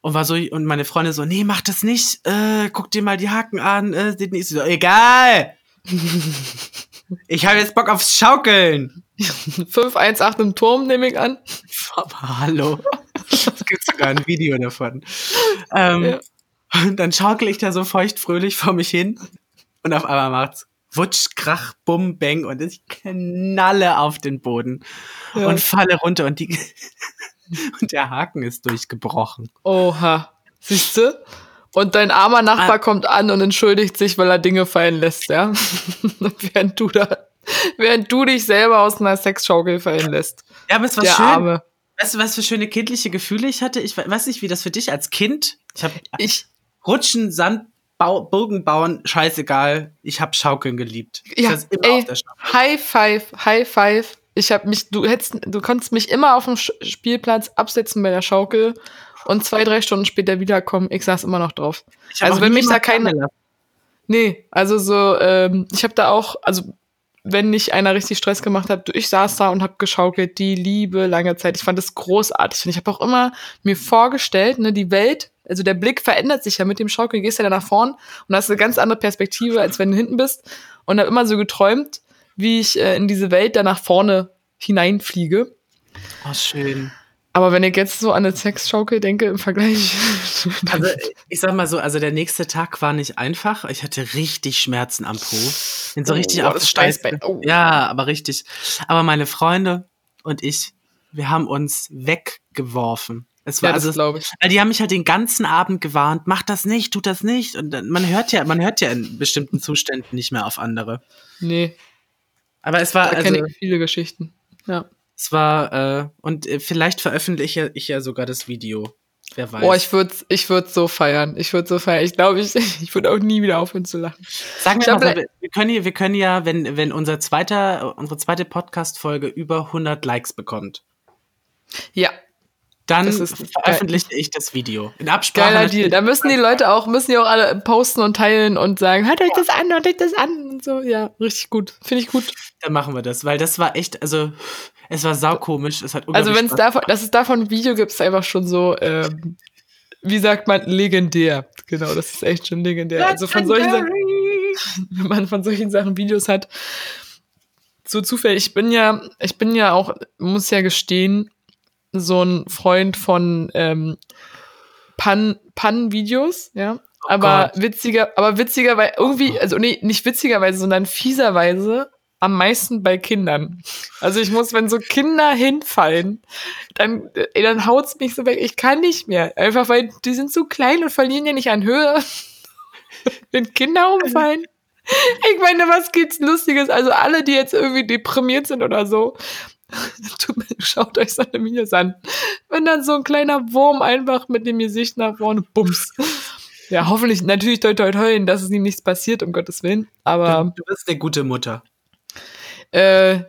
Und war so, und meine Freunde so, nee, mach das nicht, äh, guck dir mal die Haken an, äh, sieht nicht so, egal. ich habe jetzt Bock aufs Schaukeln. 518 im Turm, nehme ich an. Aber hallo. Es gibt sogar ein Video davon. Ähm, Ja. Und dann schaukel ich da so feuchtfröhlich vor mich hin. Und auf einmal macht's Wutsch, Krach, Bum, Bang und ich knalle auf den Boden Ja. und falle runter und die und der Haken ist durchgebrochen. Oha. Siehst du? Und dein armer Nachbar Ah. kommt an und entschuldigt sich, weil er Dinge fallen lässt, ja? während du da, während du dich selber aus einer Sexschaukel fallen lässt. Ja, aber es war Der schön. Arme. Weißt du, was für schöne kindliche Gefühle ich hatte? Ich we- weiß nicht, wie das für dich als Kind. Ich habe Ich, Rutschen, Sand, Bau, Bogen bauen, scheißegal. Ich habe Schaukeln geliebt. Ich ja, saß immer ey, auf der Schaukel. High Five, High Five. Ich hab mich, du hättest, du konntest mich immer auf dem Spielplatz absetzen bei der Schaukel und zwei, drei Stunden später wiederkommen. Ich saß immer noch drauf. Also wenn mich da keine-. Nee, also so, ähm, ich habe da auch, also wenn nicht einer richtig Stress gemacht hat, ich saß da und habe geschaukelt, die liebe lange Zeit. Ich fand das großartig. Und ich habe auch immer mir vorgestellt, ne, die Welt, also der Blick verändert sich ja mit dem Schaukeln, gehst ja dann nach vorn und hast eine ganz andere Perspektive, als wenn du hinten bist. Und habe immer so geträumt, wie ich äh, in diese Welt da nach vorne hineinfliege. Oh, schön. Aber wenn ich jetzt so an eine Sexschaukel denke im Vergleich. Also, ich sag mal so, also der nächste Tag war nicht einfach. Ich hatte richtig Schmerzen am Po. Bin so Oh, richtig auf Steißbein. Oh. Ja, aber richtig. Aber meine Freunde und ich, wir haben uns weggeworfen. Es war ja, das also, glaube ich. die haben mich halt den ganzen Abend gewarnt, mach das nicht, tut das nicht. Und man hört ja, man hört ja in bestimmten Zuständen nicht mehr auf andere. Nee, Aber es war, da also, kenne ich viele Geschichten. Ja. Es war, äh, und äh, vielleicht veröffentliche ich ja sogar das Video. Wer weiß. Boah, ich würde ich würd so feiern. Ich würde so feiern. Ich glaube, ich, ich würde auch nie wieder aufhören zu lachen. Sagen Ich wir hab mal, so, wir können ja, wir können ja, wenn, wenn unser zweiter, unsere zweite Podcast-Folge über 100 Likes bekommt, Ja, dann veröffentliche ich das Video. In Absprache. geiler Deal. Da müssen die Leute auch, müssen die auch alle posten und teilen und sagen, hört euch das an, hört euch das an und so. Ja, richtig gut. Finde ich gut. Dann machen wir das, weil das war echt, also, es war saukomisch. Es hat Also wenn es davon, dass es davon ein Video gibt, ist einfach schon so, ähm, wie sagt man, legendär. Genau, das ist echt schon legendär. Also von solchen Sachen, wenn man von solchen Sachen Videos hat. So zufällig, ich bin ja, ich bin ja auch, muss ja gestehen, so ein Freund von ähm, Pan, Pan-Videos, ja. Aber Gott. witziger, aber witziger, weil irgendwie, also nee, nicht witzigerweise, sondern fieserweise am meisten bei Kindern. Also ich muss, wenn so Kinder hinfallen, dann, ey, dann haut's mich so weg. Ich kann nicht mehr. Einfach weil die sind so klein und verlieren ja nicht an Höhe. wenn Kinder umfallen. Ich meine, was gibt's Lustiges? Also alle, die jetzt irgendwie deprimiert sind oder so, schaut euch so eine Videos an. Wenn dann so ein kleiner Wurm einfach mit dem Gesicht nach vorne bums. Ja, hoffentlich, natürlich toi toi toi, dass es ihm nichts passiert, um Gottes Willen. Aber Du bist eine gute Mutter. äh,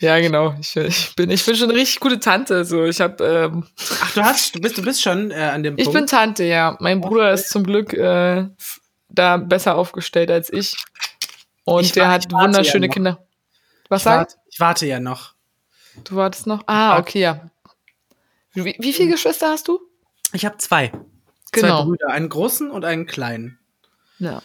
ja, genau. Ich, ich, bin, ich bin schon eine richtig gute Tante. So, ich habe, ähm, Ach, du hast, du bist, du bist schon äh, an dem ich bin Punkt. Tante, ja. Mein Bruder ist zum Glück äh, da besser aufgestellt als ich. Und Ich der war- hat wunderschöne ja. Kinder. Was ich, sagst warte, ich warte ja noch. Du? wartest noch? Ah, okay, ja. Wie, wie viele Geschwister hast du? Ich habe zwei. Genau. Zwei Brüder, einen großen und einen kleinen. Ja.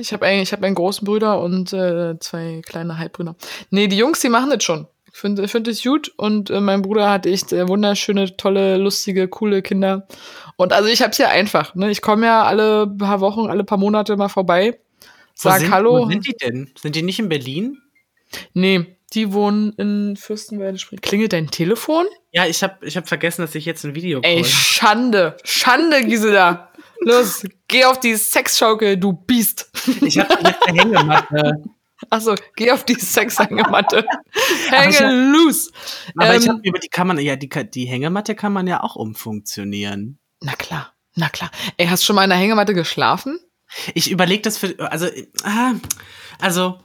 Ich habe einen, ich hab einen großen Bruder und äh, zwei kleine Halbbrüder. Nee, die Jungs, die machen das schon. Ich finde find das gut. Und äh, mein Bruder hat echt äh, wunderschöne, tolle, lustige, coole Kinder. Und also ich hab's ja einfach. Ne? Ich komme ja alle paar Wochen, alle paar Monate mal vorbei. Wo Sag sind, Hallo. Wo sind die denn? Sind die nicht in Berlin? Nee, die wohnen in Fürstenwalde. Klingelt dein Telefon? Ja, ich habe ich hab vergessen, dass ich jetzt ein Video Ey, Schande. Schande, Gisela. Los, geh auf die Sexschaukel, du Biest. Ich habe eine Hängematte. Achso, geh auf die Sexhängematte. Ich Hänge loose. Aber ich Ähm, hab, über die kann man, ja, die, die Hängematte kann man ja auch umfunktionieren. Na klar, na klar. Ey, hast du schon mal in der Hängematte geschlafen? Ich überlege das für, also, ah, also,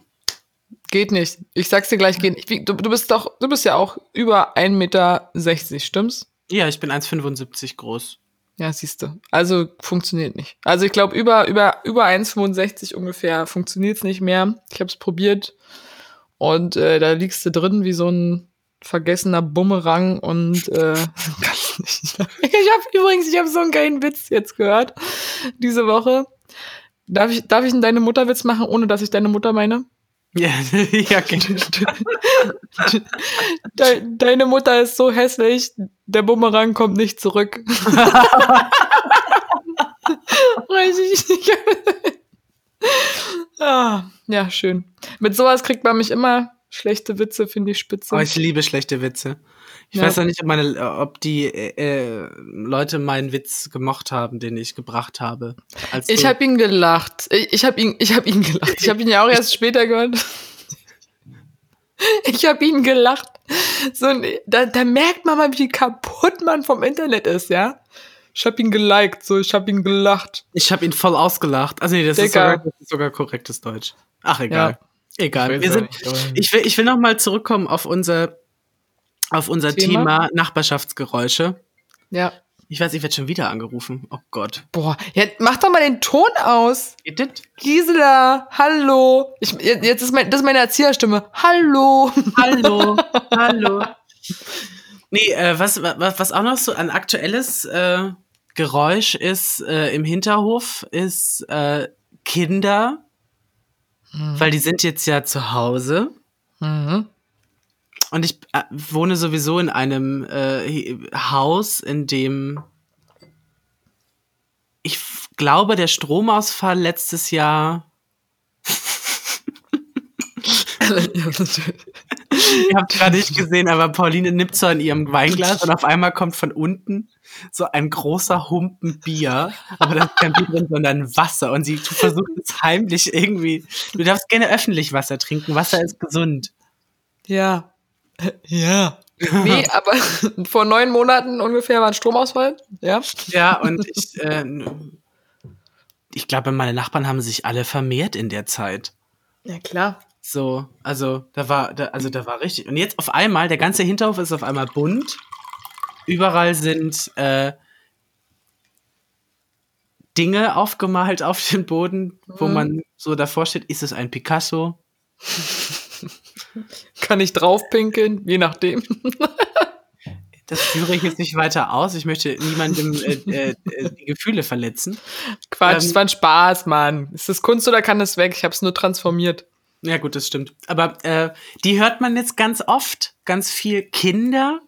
Geht nicht. Ich sag's dir gleich, geht nicht. Du, du bist doch, du bist ja auch über 1,60 Meter, stimmt's? ja, ich bin 1,75 groß. Ja, siehst du. Also funktioniert nicht. Also ich glaube, über, über, über 1,65 ungefähr funktioniert's nicht mehr. Ich habe es probiert. Und äh, da liegst du drin wie so ein vergessener Bumerang und äh. Ich habe übrigens, ich habe so einen geilen Witz jetzt gehört diese Woche. Darf ich, darf ich einen deine Mutterwitz machen, ohne dass ich deine Mutter meine? Ja, ja. De deine Mutter ist so hässlich, der Bumerang kommt nicht zurück. Richtig. ah, ja, schön. Mit sowas kriegt man mich immer. Schlechte Witze finde ich spitze. Oh, ich liebe schlechte Witze. Ich Ja. weiß noch nicht, ob, meine, ob die äh, Leute meinen Witz gemocht haben, den ich gebracht habe. Ich habe ihn gelacht. Ich, ich habe ihn, ich habe ihn gelacht. Ich habe ihn ja auch erst später gehört. Ich habe ihn gelacht. So, da, da merkt man mal, wie kaputt man vom Internet ist, ja. Ich habe ihn geliked, so ich habe ihn gelacht. Ich habe ihn voll ausgelacht. Also nee, das ist, sogar, das ist sogar korrektes Deutsch. Ach, egal. Ja. Egal. Wir sind, ich will, ich will noch mal zurückkommen auf unser, auf unser Thema? Thema, Nachbarschaftsgeräusche. Ja. Ich weiß, ich werde schon wieder angerufen. Oh Gott. Boah, ja, mach doch mal den Ton aus. Geht das? Gisela, hallo. Ich, jetzt ist mein, das ist meine Erzieherstimme. Hallo. Hallo, hallo. Nee, äh, was, was, was auch noch so ein aktuelles äh, Geräusch ist äh, im Hinterhof, ist äh, Kinder, weil die sind jetzt ja zu Hause. Mhm. Und ich äh, wohne sowieso in einem äh, Haus, in dem ich glaube, der Stromausfall letztes Jahr. Ihr habt gerade nicht gesehen, aber Pauline nippt so an ihrem Weinglas und auf einmal kommt von unten so ein großer Humpen Bier. Aber da ist kein Bier drin, sondern Wasser. Und sie versucht es heimlich irgendwie. Du darfst gerne öffentlich Wasser trinken. Wasser ist gesund. Ja. Ja. Nee, aber vor neun Monaten ungefähr war ein Stromausfall. Ja. Ja, und ich, äh, ich glaube, meine Nachbarn haben sich alle vermehrt in der Zeit. Ja, klar. So, also da war, da, also da war richtig. Und jetzt auf einmal, der ganze Hinterhof ist auf einmal bunt. Überall sind äh, Dinge aufgemalt auf dem Boden, wo Mhm. man so davor steht, ist es ein Picasso? Kann ich draufpinkeln, je nachdem. Das führe ich jetzt nicht weiter aus. Ich möchte niemandem äh, äh, äh, die Gefühle verletzen. Quatsch, Ähm, es war ein Spaß, Mann. Ist das Kunst oder kann das weg? Ich hab's nur transformiert. Ja, gut, das stimmt. Aber äh, die hört man jetzt ganz oft, ganz viel Kinder.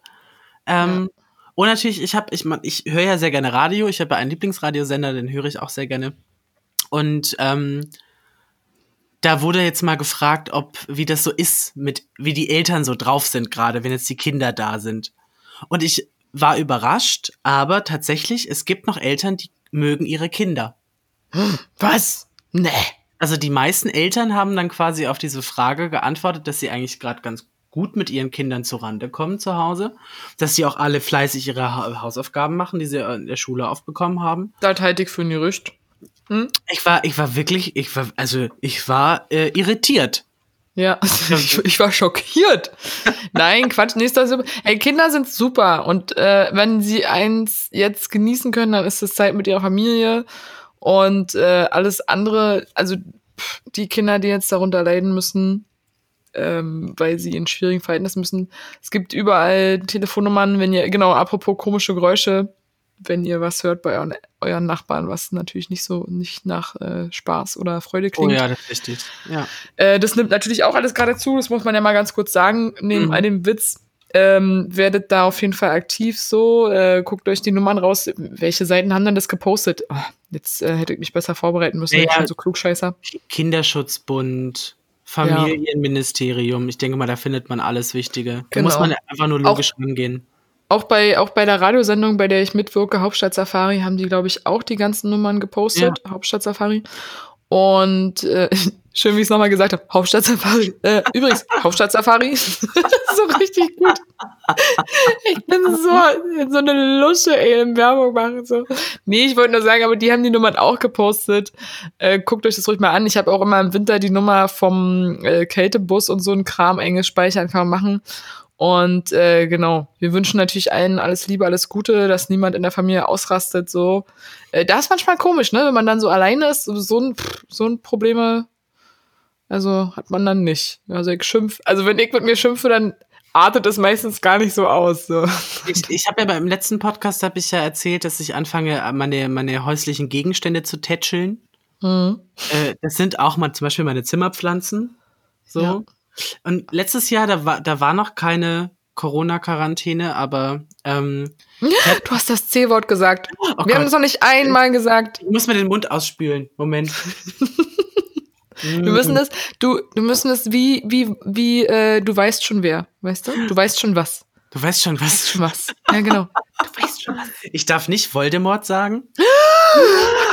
Ähm, Und natürlich, ich habe, ich, ich höre ja sehr gerne Radio. Ich habe ja einen Lieblingsradiosender, den höre ich auch sehr gerne. Und ähm, da wurde jetzt mal gefragt, ob wie das so ist, mit wie die Eltern so drauf sind gerade, wenn jetzt die Kinder da sind. Und ich war überrascht, aber tatsächlich, es gibt noch Eltern, die mögen ihre Kinder. Was? Nee. Also die meisten Eltern haben dann quasi auf diese Frage geantwortet, dass sie eigentlich gerade ganz gut mit ihren Kindern zurande kommen zu Hause, dass sie auch alle fleißig ihre Ha- Hausaufgaben machen, die sie in der Schule aufbekommen haben. Das halte ich für ein Gerücht. Ich war, ich war wirklich, ich war, also ich war äh, irritiert. Ja, ich, ich war schockiert. Nein, Quatsch, nächster super. Ey, Kinder sind super und äh, wenn sie eins jetzt genießen können, dann ist es Zeit mit ihrer Familie und äh, alles andere, also pff, die Kinder, die jetzt darunter leiden müssen, ähm, weil sie in schwierigen Verhältnissen müssen. Es gibt überall Telefonnummern, wenn ihr, genau, apropos komische Geräusche, wenn ihr was hört bei euren, euren Nachbarn, was natürlich nicht so, nicht nach äh, Spaß oder Freude klingt. Oh ja, das ist richtig. Ja. Äh, das nimmt natürlich auch alles gerade zu, das muss man ja mal ganz kurz sagen, neben Mhm. all dem Witz. Ähm, werdet da auf jeden Fall aktiv so, äh, guckt euch die Nummern raus. Welche Seiten haben denn das gepostet? Oh, jetzt äh, hätte ich mich besser vorbereiten müssen, Ja, ich ja. bin so klugscheißer. Kinderschutzbund, Familienministerium, ich denke mal, da findet man alles Wichtige. Da Genau. muss man einfach nur logisch rangehen. Auch bei, auch bei der Radiosendung, bei der ich mitwirke, Hauptstadt Safari, haben die, glaube ich, auch die ganzen Nummern gepostet. Hauptstadt Safari. Und äh, schön, wie ich es nochmal gesagt habe, Hauptstadt Safari. Äh, übrigens, Hauptstadt Safari. so richtig gut. Ich bin so, so eine Lusche, ey, im Werbung machen. So. Nee, ich wollte nur sagen, aber die haben die Nummern auch gepostet. Äh, guckt euch das ruhig mal an. Ich habe auch immer im Winter die Nummer vom äh, Kältebus und so ein Kram enges speichern kann man machen. Und äh, genau, wir wünschen natürlich allen alles Liebe, alles Gute, dass niemand in der Familie ausrastet. So, äh, das ist manchmal komisch, ne, wenn man dann so alleine ist, so ein pff, so ein Probleme, also hat man dann nicht. Also ich schimpf, also wenn ich mit mir schimpfe, dann artet es meistens gar nicht so aus. So. Ich, ich habe ja beim letzten Podcast habe ich ja erzählt, dass ich anfange, meine, meine häuslichen Gegenstände zu tätscheln. Mhm. Äh, das sind auch mal zum Beispiel meine Zimmerpflanzen. So. Ja. Und letztes Jahr, da war, da war noch keine Corona-Quarantäne, aber ähm, Du hast das C-Wort gesagt. oh wir haben Gott, das noch nicht einmal gesagt. ich muss mir den Mund ausspülen. Moment. Wir müssen das, du, du müssen das wie, wie, wie, äh, du weißt schon wer, weißt du? Du weißt schon was. Du weißt schon was. Schon was. Ja, genau. Du weißt schon was. Ich darf nicht Voldemort sagen.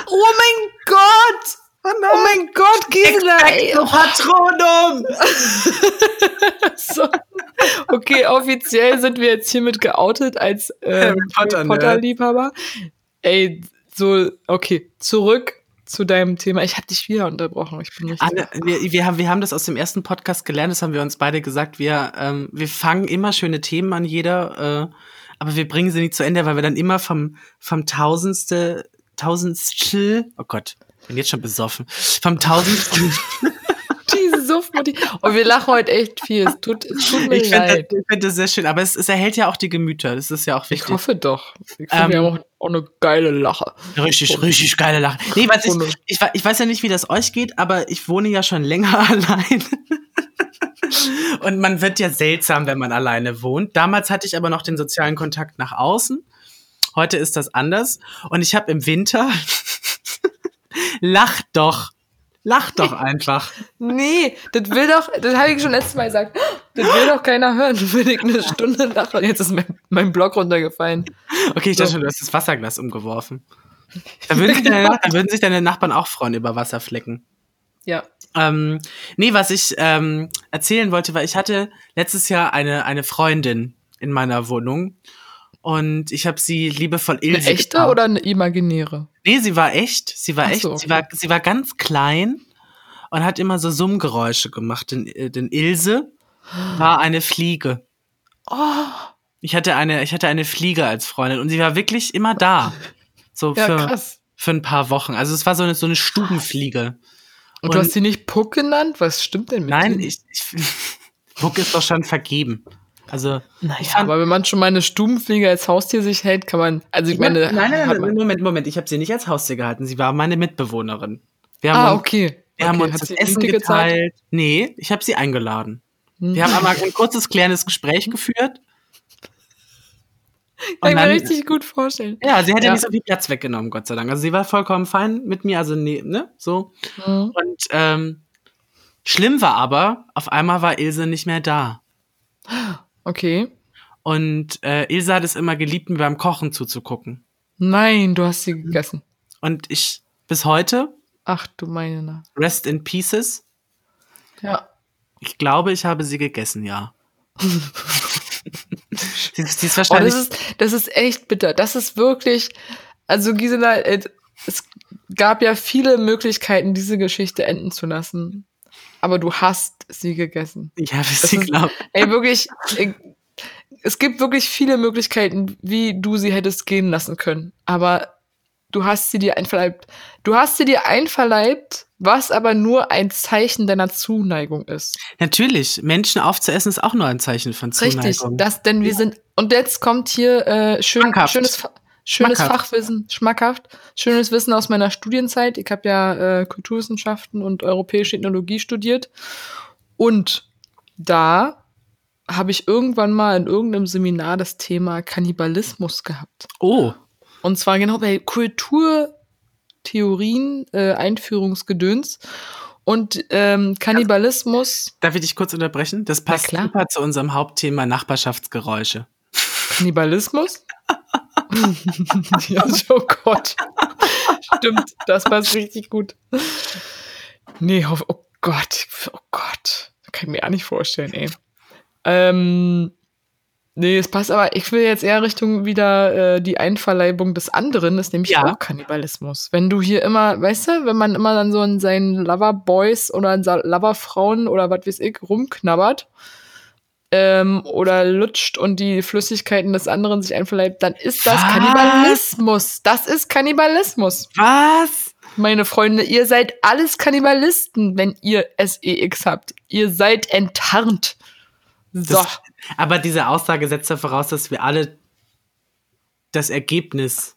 Oh mein Gott! Oh mein Gott, Gisela! Patronum! So. Okay, offiziell sind wir jetzt hiermit geoutet als äh, Harry Potter? Potter-Liebhaber. Ey, so, okay, zurück zu deinem Thema. Ich habe dich wieder unterbrochen. Ich bin richtig. Anne, wir, wir, haben, wir haben das aus dem ersten Podcast gelernt, das haben wir uns beide gesagt. Wir, ähm, wir fangen immer schöne Themen an jeder, äh, aber wir bringen sie nicht zu Ende, weil wir dann immer vom, vom tausendste, tausendstel, oh Gott, bin jetzt schon besoffen, vom tausendsten, Diese Suftmutti. Und wir lachen heute echt viel. Es tut, es tut mir ich finde leid. das, ich find das sehr schön, aber es, es erhält ja auch die Gemüter, das ist ja auch Ich wichtig. hoffe doch. Ich finde, Ähm, wir haben auch, auch eine geile Lache. Richtig, richtig geile Lache. Nee, was Hunde. ich, ich, ich weiß ja nicht, wie das euch geht, aber ich wohne ja schon länger allein. Und man wird ja seltsam, wenn man alleine wohnt. Damals hatte ich aber noch den sozialen Kontakt nach außen. Heute ist das anders. Und ich habe im Winter. Lach doch. Lach doch einfach. Nee, das will doch, das habe ich schon letztes Mal gesagt. Das will doch keiner hören, wenn ich eine Stunde lache. Jetzt ist mein, mein Blog runtergefallen. Okay, ich dachte schon, du hast das Wasserglas umgeworfen. Da würden, sich deine, da würden sich deine Nachbarn auch freuen über Wasserflecken. Ja. Ähm, nee, was ich ähm, erzählen wollte, war, ich hatte letztes Jahr eine, eine Freundin, in meiner Wohnung. Und ich habe sie liebevoll Ilse Eine echte getauft. oder eine imaginäre? Nee, sie war echt. Sie war Ach echt. so, Sie, war, sie war ganz klein und hat immer so Summgeräusche gemacht. Denn, äh, denn Ilse war eine Fliege. Oh, Ich hatte eine, ich hatte eine Fliege als Freundin und sie war wirklich immer da. So ja, für, krass. für ein paar Wochen. Also es war so eine, so eine Stubenfliege. Und, du hast sie nicht Puck genannt? Was stimmt denn mit Nein, ich, ich Puck ist doch schon vergeben. Also Naja, ich fand- aber wenn man schon mal eine Stubenfliege als Haustier sich hält, kann man. Also ich meine, nein, nein, nein, man, Moment, Moment, ich habe sie nicht als Haustier gehalten. Sie war meine Mitbewohnerin. Wir haben Ah, uns, okay. wir haben okay. uns Hat das sie Essen Miete gezahlt? geteilt. Nee, ich habe sie eingeladen. Hm. Wir haben einmal ein kurzes, klärendes Gespräch geführt. Kann ich mir richtig gut vorstellen. Ja, sie hat ja. Ja. nicht so viel Platz weggenommen, Gott sei Dank. Also sie war vollkommen fein mit mir, also nee, ne, so. Mhm. Und ähm, schlimm war aber, auf einmal war Ilse nicht mehr da. Okay. Und äh, Ilse hat es immer geliebt, mir beim Kochen zuzugucken. Nein, du hast sie gegessen. Und ich bis heute, Ach du meine Na. rest in pieces, Ja. ich glaube, ich habe sie gegessen, ja. sie, ist- sie ist Oh, wahrscheinlich. das ist, das ist echt bitter. Das ist wirklich, also Gisela, äh, es gab ja viele Möglichkeiten, diese Geschichte enden zu lassen. Aber du hast sie gegessen. ich habe sie ist- glaubt. Ey, wirklich, äh, es gibt wirklich viele Möglichkeiten, wie du sie hättest gehen lassen können. Aber du hast sie dir einverleibt. Du hast sie dir einverleibt, was aber nur ein Zeichen deiner Zuneigung ist. Natürlich, Menschen aufzuessen ist auch nur ein Zeichen von Zuneigung. Richtig, das, denn wir sind, und jetzt kommt hier äh, schön, schönes, Fa- schönes Schmackhaft. Fachwissen, schmackhaft, schönes Wissen aus meiner Studienzeit. Ich habe ja äh, Kulturwissenschaften und europäische Ethnologie studiert. Und da habe ich irgendwann mal in irgendeinem Seminar das Thema Kannibalismus gehabt. oh, Und zwar genau bei Kulturtheorien, äh, Einführungsgedöns. Und ähm, Kannibalismus, darf ich dich kurz unterbrechen? Das passt super zu unserem Hauptthema Nachbarschaftsgeräusche. Kannibalismus? Ja, oh Gott. Stimmt, das passt richtig gut. Nee, hoff- oh Gott, oh Gott. Das kann ich mir auch nicht vorstellen, ey. Ähm, nee, es passt aber, ich will jetzt eher Richtung wieder äh, die Einverleibung des anderen, ist nämlich Ja. auch Kannibalismus. Wenn du hier immer, weißt du, wenn man immer dann so in seinen Loverboys oder in seinen Loverfrauen oder was weiß ich rumknabbert, ähm, oder lutscht und die Flüssigkeiten des anderen sich einverleibt, dann ist das Was? Kannibalismus. Das ist Kannibalismus. Was? Meine Freunde, ihr seid alles Kannibalisten, wenn ihr SEX habt. Ihr seid enttarnt. So. Das- Aber diese Aussage setzt ja voraus, dass wir alle das Ergebnis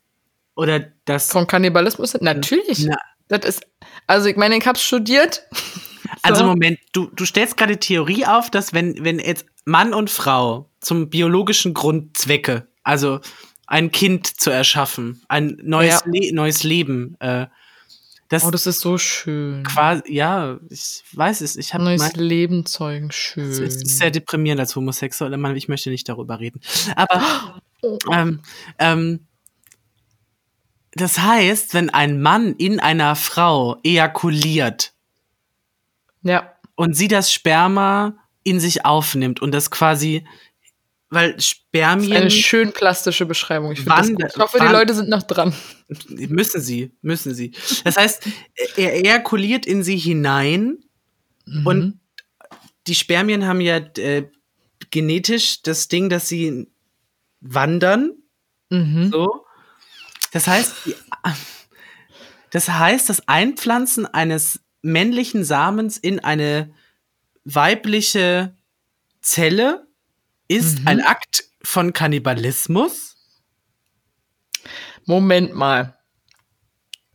oder das. Von Kannibalismus sind natürlich. Na. Das ist, also ich meine, ich hab's studiert. Also So. Moment, du, du stellst gerade Theorie auf, dass wenn, wenn jetzt Mann und Frau zum biologischen Grundzwecke, also ein Kind zu erschaffen, ein neues, Ja. Le neues Leben, äh, das, Oh, das ist so schön. quasi, ja, ich weiß es, ich habe Neues Leben zeugen, schön. Es ist sehr deprimierend als homosexueller Mann, ich möchte nicht darüber reden. Aber Oh. ähm, ähm, das heißt, wenn ein Mann in einer Frau ejakuliert ja. und sie das Sperma in sich aufnimmt und das quasi, weil Eine Spermien schön plastische Beschreibung. Ich, gut. ich hoffe, die Leute sind noch dran. müssen sie, müssen sie. Das heißt, er ejakuliert in sie hinein Und Mhm. die Spermien haben ja äh, genetisch das Ding, dass sie wandern. Mhm. So. Das heißt, das heißt, das Einpflanzen eines männlichen Samens in eine weibliche Zelle ist Mhm. ein Akt von Kannibalismus. Moment mal.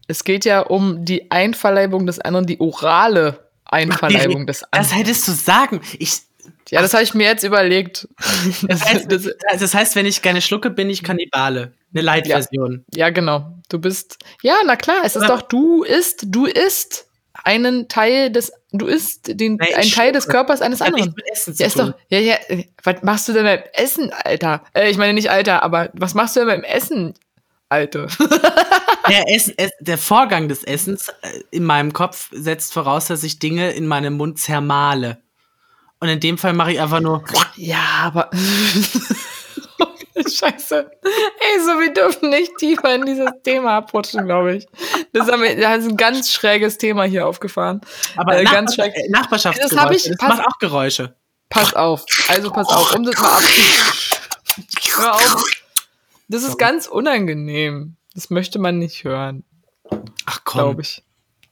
Es geht ja um die Einverleibung des anderen, die orale Einverleibung des Das anderen. hättest du sagen. Ich, Ja, das habe ich mir jetzt überlegt. das, heißt, Das- das heißt, wenn ich gerne schlucke, bin ich Kannibale. Eine Light-Version. ja, genau. Du bist. Ja, na klar, es ist doch, du isst, du isst einen Teil des, du isst den, Nee, ich einen Teil des. Körpers eines Hat anderen. Essen Ja, ist doch, ja, ja, was machst du denn beim Essen, Alter? Äh, ich meine nicht Alter, aber was machst du denn beim Essen, Alter? Der, Ess, Ess, der Vorgang des Essens äh, in meinem Kopf setzt voraus, dass ich Dinge in meinem Mund zermale. Und in dem Fall mache ich einfach nur. ja, aber Scheiße. Ey, so, wir dürfen nicht tiefer in dieses Thema abrutschen, glaube ich. Das, haben wir, das ist ein ganz schräges Thema hier aufgefahren. Aber Äh, ganz schräg. äh, Nachbarschaftsgeräusche, Das ich- das pass- macht auch Geräusche. Pass auf. Also pass auf, um das mal ab. Hör auf. Das ist ganz unangenehm. Das möchte man nicht hören, Ach komm. glaube ich.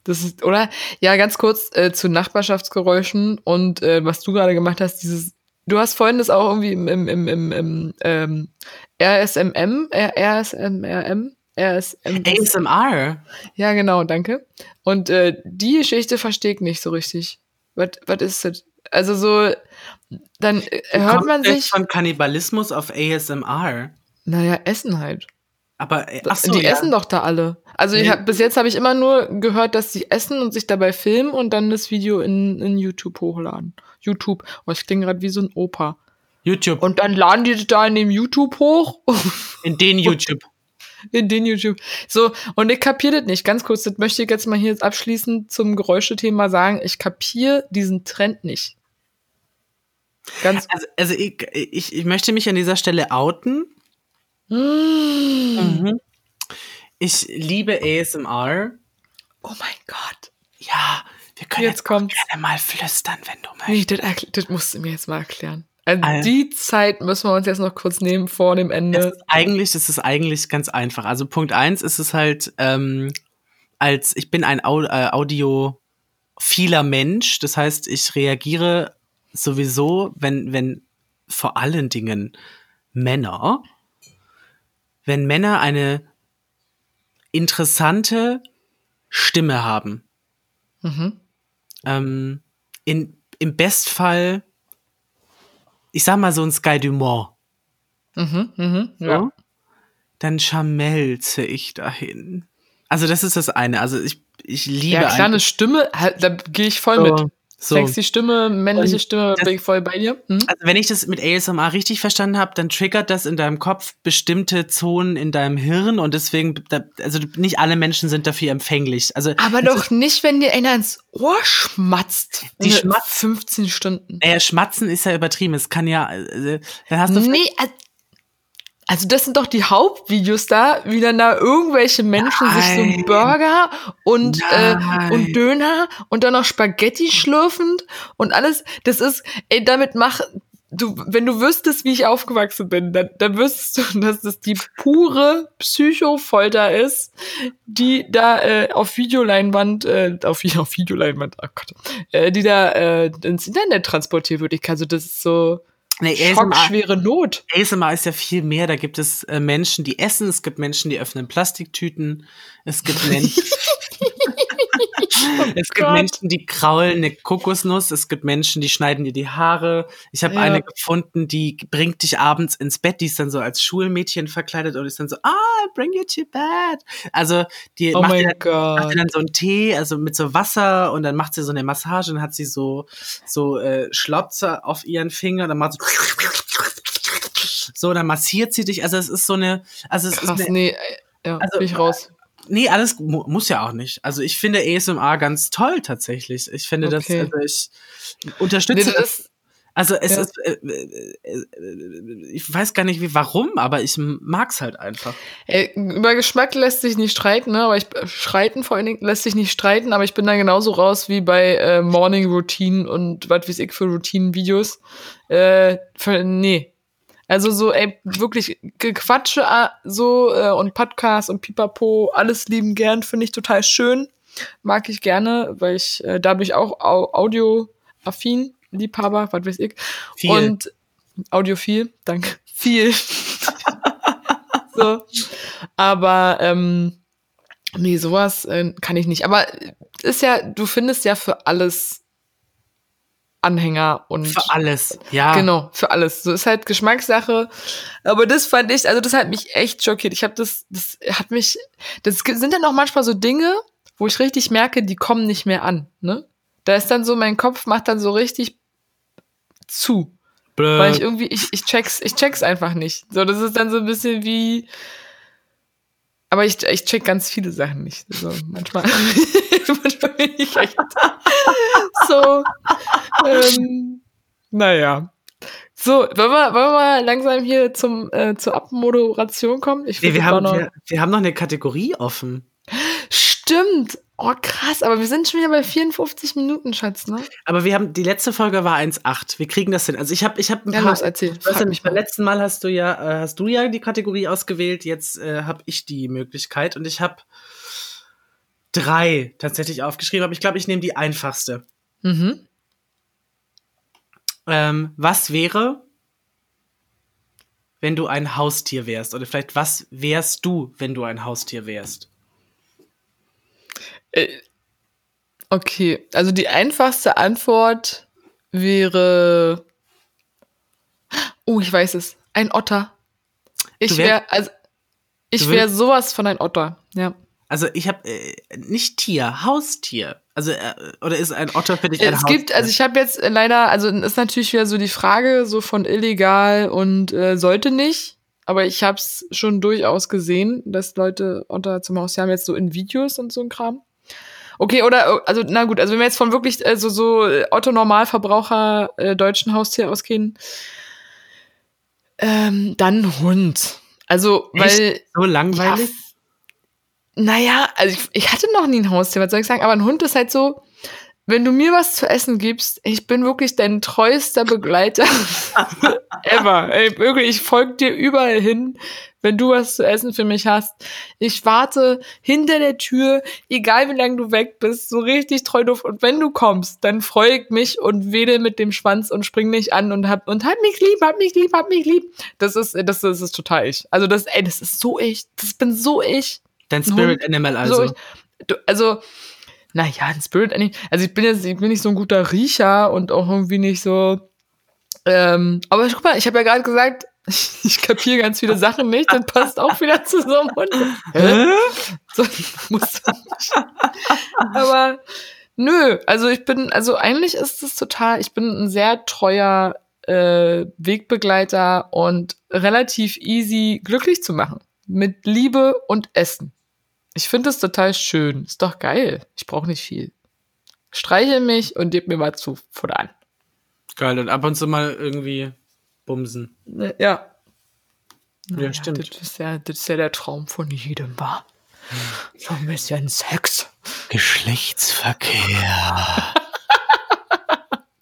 Das ist, oder? Ja, ganz kurz äh, zu Nachbarschaftsgeräuschen und äh, was du gerade gemacht hast, dieses. Du hast vorhin das auch irgendwie im, im, im, im, im ähm, RSMM, R- RSMRM, RSM. ASMR. Ja, genau, danke. Und äh, die Geschichte verstehe ich nicht so richtig. Was ist das? Also so, dann äh, hört Kommt man sich, von Kannibalismus auf ASMR. naja, Essen halt. Aber äh, ach so, die ja. essen doch da alle. Also Nee. hab, bis jetzt habe ich immer nur gehört, dass sie essen und sich dabei filmen und dann das Video in, in YouTube hochladen. YouTube. Oh, ich klinge gerade wie so ein Opa. YouTube. Und dann laden die das da in dem YouTube hoch. in den YouTube. In den YouTube. So, und ich kapiere das nicht. Ganz kurz, das möchte ich jetzt mal hier jetzt abschließend zum Geräuschethema sagen. Ich kapiere diesen Trend nicht. Ganz. Also, also ich, ich, ich möchte mich an dieser Stelle outen. Mm. Ich liebe ASMR. Oh mein Gott. Ja, wir können Jetzt jetzt, kommt's. gerne mal flüstern, wenn du Nee, möchtest. das, erkl- das musst du mir jetzt mal erklären. Also Also- die Zeit müssen wir uns jetzt noch kurz nehmen vor dem Ende. ist eigentlich, es ist eigentlich ganz einfach. Also Punkt eins ist es halt, ähm, als ich bin ein Au äh, audiophiler Mensch. Das heißt, ich reagiere sowieso, wenn, wenn vor allen Dingen Männer, wenn Männer eine interessante Stimme haben. Mhm. Ähm, in, Im Bestfall, ich sag mal so ein Sky Dumont. Mhm. Mhm. so, Ja. dann schmelze ich dahin. Also das ist das eine. Also ich, ich liebe ja, klar, eine Stimme, halt, da gehe ich voll so, mit. So. Sexy Stimme, männliche Und Stimme, das- bin ich voll bei dir. Hm? Also wenn ich das mit ASMR richtig verstanden habe, dann triggert das in deinem Kopf bestimmte Zonen in deinem Hirn und deswegen, also nicht alle Menschen sind dafür empfänglich. Also Aber doch nicht, wenn dir einer ins Ohr schmatzt. Die schmatzt- 15 Stunden. Naja, schmatzen ist ja übertrieben. Es kann ja, äh, dann hast du Nee, al- also das sind doch die Hauptvideos da, wie dann da irgendwelche Menschen sich so einen Nein. Burger und, äh, Nein. und Döner und dann noch Spaghetti schlürfend und alles. Das ist, ey, damit mach, du, wenn du wüsstest, wie ich aufgewachsen bin, dann, dann wüsstest du, dass das die pure Psychofolter ist, die da äh, auf Videoleinwand, äh, auf, auf Videoleinwand, oh Gott, äh, die da äh, ins Internet transportiert wird. Ich kann so, das ist so nee, ASMR, schockschwere Not. ASMR ist ja viel mehr. Da gibt es äh, Menschen, die essen. Es gibt Menschen, die öffnen Plastiktüten. Es gibt Menschen, es gibt Gott. Menschen, die kraulen eine Kokosnuss. Es gibt Menschen, die schneiden dir die Haare. Ich habe Ja. eine gefunden, die bringt dich abends ins Bett. Die ist dann so als Schulmädchen verkleidet und ist dann so, ah, bring you to bed. Also die Oh macht, dir, dann- macht dir dann so einen Tee, also mit so Wasser und dann macht sie so eine Massage und hat sie so so äh, Schlotzer auf ihren Finger. Dann macht sie so, dann massiert sie dich. Also es ist so eine, also es Krass, ist eine, nee, ja, Also, bin ich raus. Nee, alles mu muss ja auch nicht. Also ich finde ASMR ganz toll tatsächlich. Ich finde Okay. das, also ich unterstütze Nee, das. das, Also es ja. ist, äh, äh, äh, ich weiß gar nicht wie, warum, aber ich mag's halt einfach. ey, über Geschmack lässt sich nicht streiten, ne? Aber ich äh, streiten vor allen Dingen lässt sich nicht streiten, aber ich bin da genauso raus wie bei äh, Morning Routine und was weiß ich für Routinen-Videos. Äh, für, nee. Also so, ey, wirklich Gequatsche äh, so äh, und Podcast und Pipapo, alles lieben gern, finde ich total schön. Mag ich gerne, weil ich äh, dadurch auch au audioaffin, Liebhaber, was weiß ich. Viel. Und audiophil, danke. Viel. so. Aber ähm, nee, sowas äh, kann ich nicht. Aber ist ja, du findest ja für alles Anhänger und Für alles. Ja. Genau, für alles. So ist halt Geschmackssache. Aber das fand ich, also das hat mich echt schockiert. Ich habe das, das hat mich, das sind dann auch manchmal so Dinge, wo ich richtig merke, die kommen nicht mehr an. Ne? Da ist dann so, mein Kopf macht dann so richtig zu. Blöd. Weil ich irgendwie, ich, ich check's, ich check's einfach nicht. So, das ist dann so ein bisschen wie. Aber ich, ich check ganz viele Sachen nicht. So, manchmal, manchmal bin ich echt so. Ähm, naja. So, wollen wir, wollen wir mal langsam hier zum, äh, zur Abmoderation kommen? Ich nee, wir, haben, noch wir, wir haben noch eine Kategorie offen. Stimmt. Oh, krass, aber wir sind schon wieder bei 54 Minuten, Schatz, ne? Aber wir haben, die letzte Folge war 1,8. Wir kriegen das hin. Also ich habe ich hab ein ja, paar. Los, erzähl. Weißt du, beim letzten Mal hast du ja, äh, hast du ja die Kategorie ausgewählt, jetzt äh, habe ich die Möglichkeit und ich habe drei tatsächlich aufgeschrieben, aber ich glaube, ich nehme die einfachste. Mhm. Ähm, was wäre, wenn du ein Haustier wärst? Oder vielleicht, was wärst du, wenn du ein Haustier wärst? Äh, okay, also die einfachste Antwort wäre. Oh, ich weiß es. Ein Otter. Ich wäre, also ich wäre sowas von ein Otter, ja. Also ich habe äh, nicht Tier, Haustier. Also äh, oder ist ein Otter für dich ein Es Haustier? gibt, also ich habe jetzt leider, also ist natürlich wieder so die Frage so von illegal und äh, sollte nicht. Aber ich habe es schon durchaus gesehen, dass Leute Otter zum Haustier haben jetzt so in Videos und so ein Kram. Okay, oder, also, na gut, also wenn wir jetzt von wirklich äh, so, so Otto-Normalverbraucher äh, deutschen Haustier ausgehen, ähm, dann Hund. Also, Echt? weil. So langweilig? Ja, naja, also ich, ich hatte noch nie ein Haustier, was soll ich sagen, aber ein Hund ist halt so, wenn du mir was zu essen gibst, ich bin wirklich dein treuester Begleiter ever. Ey, wirklich, ich folge dir überall hin, wenn du was zu essen für mich hast. Ich warte hinter der Tür, egal wie lange du weg bist, so richtig treu doof. Und wenn du kommst, dann freue ich mich und wedel mit dem Schwanz und spring dich an und hab, und hab mich lieb, hab mich lieb, hab mich lieb. Das ist, das, das ist total ich. Also das, ey, das ist so ich. Das bin so ich. Dein Spirit Animal also. So du, also, naja, ein Spirit Animal. Also ich bin jetzt, ich bin nicht so ein guter Riecher und auch irgendwie nicht so. Ähm, aber guck mal, ich habe ja gerade gesagt, ich kapiere ganz viele Sachen nicht, dann passt auch wieder zu so einem Hund. Hä? So, muss nicht. Aber nö, also ich bin, also eigentlich ist es total, ich bin ein sehr treuer äh, Wegbegleiter und relativ easy glücklich zu machen. Mit Liebe und Essen. Ich finde es total schön. Ist doch geil. Ich brauche nicht viel. Streiche mich und gib mir mal zu Futter an. Geil, und ab und zu mal irgendwie bumsen. Ja. Ja, naja, stimmt. Das ist, ja, das ist ja der Traum von jedem, war. So ein bisschen Sex. Geschlechtsverkehr.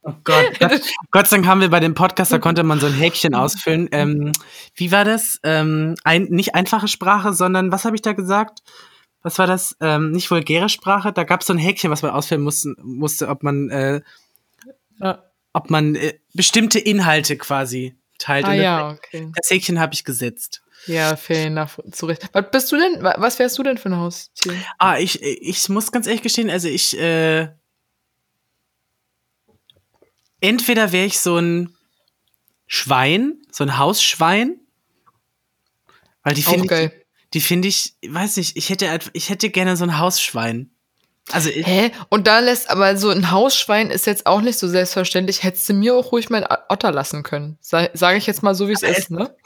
oh Gott. Gott. Gott sei Dank haben wir bei dem Podcast, da konnte man so ein Häkchen ausfüllen. Ähm, wie war das? Ähm, ein, nicht einfache Sprache, sondern was habe ich da gesagt? Was war das? Ähm, nicht vulgäre Sprache, da gab es so ein Häkchen, was man ausfüllen musste, musste ob man, äh, ja. ob man äh, bestimmte Inhalte quasi teilt. Ah, ja, okay. Das Häkchen habe ich gesetzt. Ja, fair enough, zurecht. Was bist du denn, was wärst du denn für ein Haustier? Ah, ich, ich muss ganz ehrlich gestehen, also ich, äh, entweder wäre ich so ein Schwein, so ein Hausschwein, weil die finde ich, die finde ich, weiß nicht, ich hätte, ich hätte gerne so ein Hausschwein. Also Hä? Und da lässt aber so ein Hausschwein ist jetzt auch nicht so selbstverständlich. Hättest du mir auch ruhig mein Otter lassen können. Sage ich jetzt mal so, wie es ist, ne?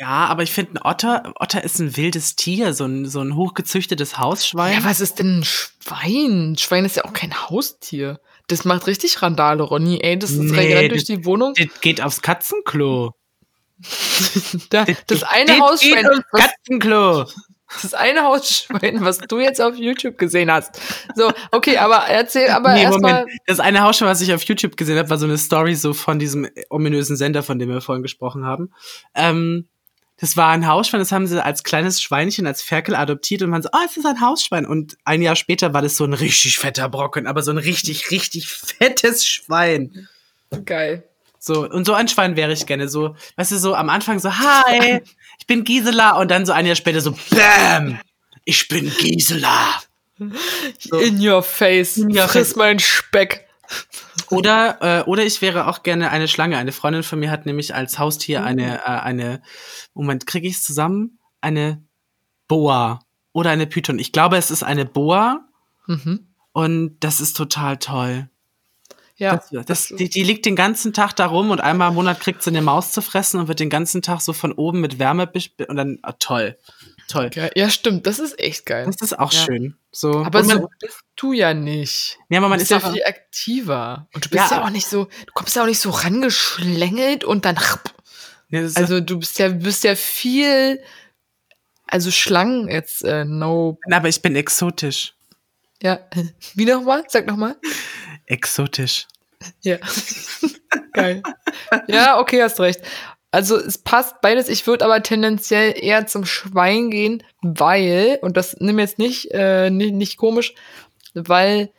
Ja, aber ich finde, ein Otter, Otter ist ein wildes Tier, so ein, so ein hochgezüchtetes Hausschwein. Ja, was ist denn ein Schwein? Ein Schwein ist ja auch kein Haustier. Das macht richtig Randale, Ronny. Ey, das ist nee, rennt durch die Wohnung. Das geht aufs Katzenklo. Da, das eine Hausschwein. Katzenklo. Das eine Hausschwein, was du jetzt auf YouTube gesehen hast. So, okay, aber erzähl, aber nee, erstmal. Das eine Hausschwein, was ich auf YouTube gesehen habe, war so eine Story so von diesem ominösen Sender, von dem wir vorhin gesprochen haben. Ähm, das war ein Hausschwein, das haben sie als kleines Schweinchen, als Ferkel adoptiert und man so, oh, es ist ein Hausschwein. Und ein Jahr später war das so ein richtig fetter Brocken, aber so ein richtig, richtig fettes Schwein. Geil. So, und so ein Schwein wäre ich gerne. So, weißt du, so am Anfang so, hi, ich bin Gisela. Und dann so ein Jahr später so, bam, ich bin Gisela. So. In your face. In your Friss face. mein Speck. Oder, äh, oder ich wäre auch gerne eine Schlange. Eine Freundin von mir hat nämlich als Haustier eine, uh. äh, eine, Moment, kriege ich es zusammen? Eine Boa oder eine Python. Ich glaube, es ist eine Boa. Mhm. Und das ist total toll. Ja. Das, das, die, die liegt den ganzen Tag da rum und einmal im Monat kriegt sie eine Maus zu fressen und wird den ganzen Tag so von oben mit Wärme und dann ah, toll. Toll. Geil. Ja, stimmt. Das ist echt geil. Das ist auch Ja. schön. So. Aber man, so bist du ja nicht. ja, aber Du man bist ist ja auch, viel aktiver. Und du bist Ja, ja, auch nicht so, du kommst ja auch nicht so rangeschlängelt und dann. Ist- Also du bist ja, bist ja viel. Also Schlangen jetzt, äh, no. aber ich bin exotisch. Ja. Wie nochmal? Sag nochmal. Exotisch. Ja. Geil. Ja, okay, hast recht. Also es passt beides. Ich würde aber tendenziell eher zum Schwein gehen, weil, und das nimm jetzt nicht, äh, nicht, nicht komisch, weil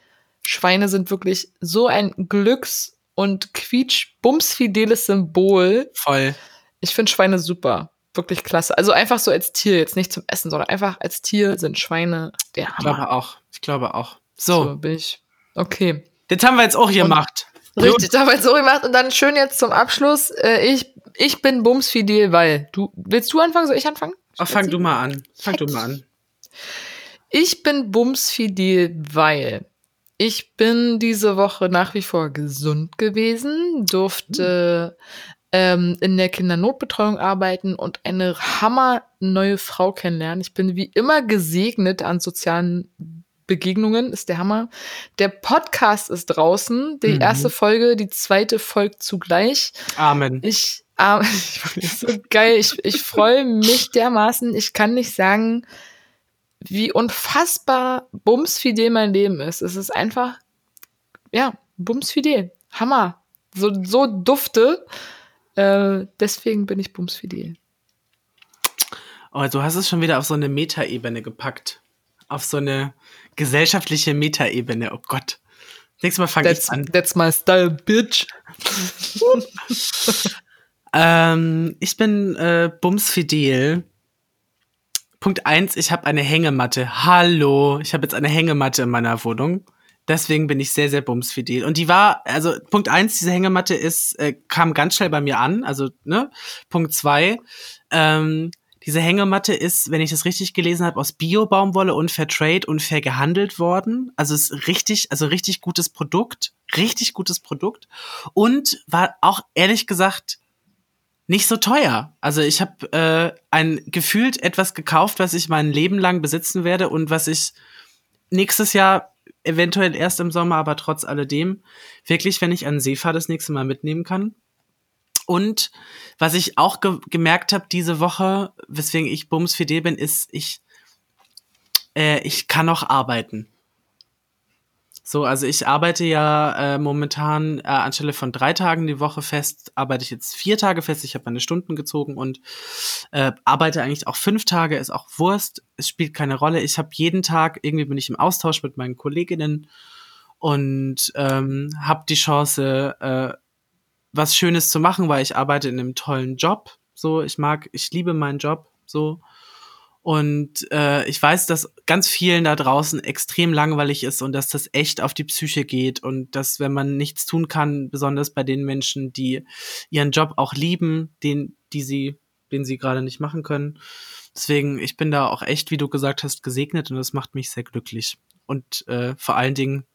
Schweine sind wirklich so ein Glücks- und quietsch-bumsfideles Symbol. Voll. Ich finde Schweine super. Wirklich klasse. Also einfach so als Tier, jetzt nicht zum Essen, sondern einfach als Tier sind Schweine der Ich Hammer. glaube auch. Ich glaube auch. So, So, bin ich. Okay. Das haben wir jetzt auch hier gemacht. Richtig, da haben wir jetzt so gemacht. Und dann schön jetzt zum Abschluss. Äh, ich, ich bin bumsfidel, weil. Du, willst du anfangen? Soll ich anfangen? Ach, fang du mal an. Fang du mal an. Ich bin bumsfidel, weil ich bin diese Woche nach wie vor gesund gewesen, durfte ähm, in der Kindernotbetreuung arbeiten und eine hammer neue Frau kennenlernen. Ich bin wie immer gesegnet an sozialen Begegnungen, ist der Hammer. Der Podcast ist draußen, die Mhm. erste Folge, die zweite folgt zugleich. Amen. Ich, äh, ich so geil. Ich, ich freue mich dermaßen. Ich kann nicht sagen, wie unfassbar bumsfidel mein Leben ist. Es ist einfach, ja, bumsfidel. Hammer. So, so dufte. Äh, deswegen bin ich bumsfidel. Oh, du hast es schon wieder auf so eine Metaebene gepackt. Auf so eine gesellschaftliche Metaebene. Oh Gott. Nächstes Mal fange ich an. that's my style, bitch. Ähm, ich bin äh, bumsfidel. Punkt eins: ich habe eine Hängematte. Hallo, ich habe jetzt eine Hängematte in meiner Wohnung. Deswegen bin ich sehr, sehr bumsfidel. Und die war, also Punkt eins: diese Hängematte ist, äh, kam ganz schnell bei mir an. Also, ne? Punkt zwei: ähm, diese Hängematte ist, wenn ich das richtig gelesen habe, aus Bio-Baumwolle und Fairtrade und fair gehandelt worden. Also ist richtig, also richtig gutes Produkt. Richtig gutes Produkt. Und war auch ehrlich gesagt nicht so teuer. Also ich habe äh, ein gefühlt etwas gekauft, was ich mein Leben lang besitzen werde und was ich nächstes Jahr eventuell erst im Sommer, aber trotz alledem wirklich, wenn ich an See fahre, das nächste Mal mitnehmen kann. Und was ich auch ge gemerkt habe diese Woche, weswegen ich bumsfidel bin, ist, ich, äh, ich kann noch arbeiten. So, also ich arbeite ja äh, momentan äh, anstelle von drei Tagen die Woche fest, arbeite ich jetzt vier Tage fest. Ich habe meine Stunden gezogen und äh, arbeite eigentlich auch fünf Tage, ist auch Wurst. Es spielt keine Rolle. Ich habe jeden Tag, irgendwie bin ich im Austausch mit meinen Kolleginnen und ähm, habe die Chance, äh, was Schönes zu machen, weil ich arbeite in einem tollen Job. So, ich mag, ich liebe meinen Job. So, und äh, ich weiß, dass ganz vielen da draußen extrem langweilig ist und dass das echt auf die Psyche geht und dass, wenn man nichts tun kann, besonders bei den Menschen, die ihren Job auch lieben, den, die sie, den sie gerade nicht machen können. Deswegen, ich bin da auch echt, wie du gesagt hast, gesegnet und das macht mich sehr glücklich. Und äh, vor allen Dingen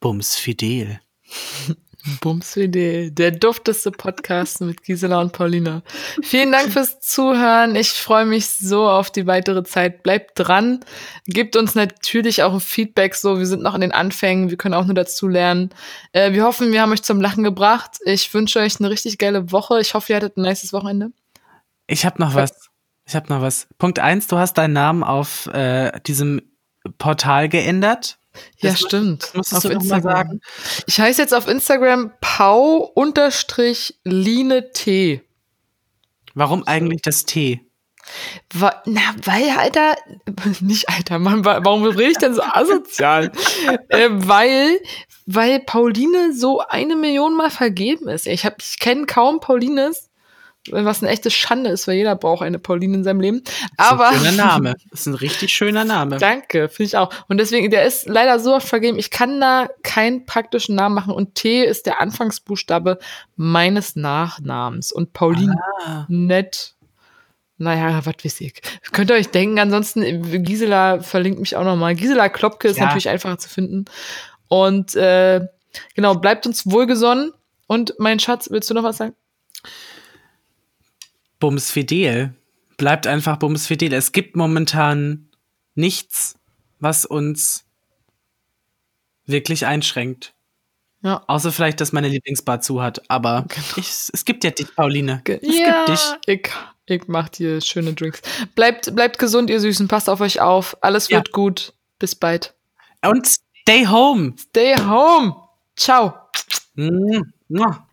bumsfidel. Bumsfidel, der dufteste Podcast mit Gisela und Paulina. Vielen Dank fürs Zuhören. Ich freue mich so auf die weitere Zeit. Bleibt dran. Gebt uns natürlich auch ein Feedback. So, wir sind noch in den Anfängen. Wir können auch nur dazu lernen. Äh, wir hoffen, wir haben euch zum Lachen gebracht. Ich wünsche euch eine richtig geile Woche. Ich hoffe, ihr hattet ein nices Wochenende. Ich habe noch was. Ich habe noch was. Punkt eins: Du hast deinen Namen auf äh, diesem Portal geändert. Ja, Das mu- stimmt. das musstest du noch mal sagen. Ich heiße jetzt auf Instagram pau-line T. Warum eigentlich das T? Wa- Na, weil, Alter, nicht Alter, Mann, wa- warum rede ich denn so asozial? äh, weil, weil Pauline so eine Million Mal vergeben ist. Ich, hab- ich kenne kaum Paulines, was eine echte Schande ist, weil jeder braucht eine Pauline in seinem Leben. Aber. Das ist ein schöner Name. Das ist ein richtig schöner Name. Danke, finde ich auch. Und deswegen, der ist leider so oft vergeben, ich kann da keinen praktischen Namen machen. Und T ist der Anfangsbuchstabe meines Nachnamens. Und Pauline Ah. nett. Naja, was weiß ich. Könnt ihr euch denken, ansonsten, Gisela verlinkt mich auch nochmal. Gisela Klopke ist Ja. natürlich einfacher zu finden. Und äh, genau, bleibt uns wohlgesonnen. Und mein Schatz, willst du noch was sagen? Bums fidel. Bleibt einfach bums fidel. Es gibt momentan nichts, was uns wirklich einschränkt. Ja. Außer vielleicht, dass meine Lieblingsbar zu hat. Aber Genau. ich, es gibt ja dich, Pauline. Es ja, gibt dich. Ich, ich mach dir schöne Drinks. Bleibt, bleibt gesund, ihr Süßen. Passt auf euch auf. Alles Ja. wird gut. Bis bald. Und stay home. Stay home. Ciao. Mua.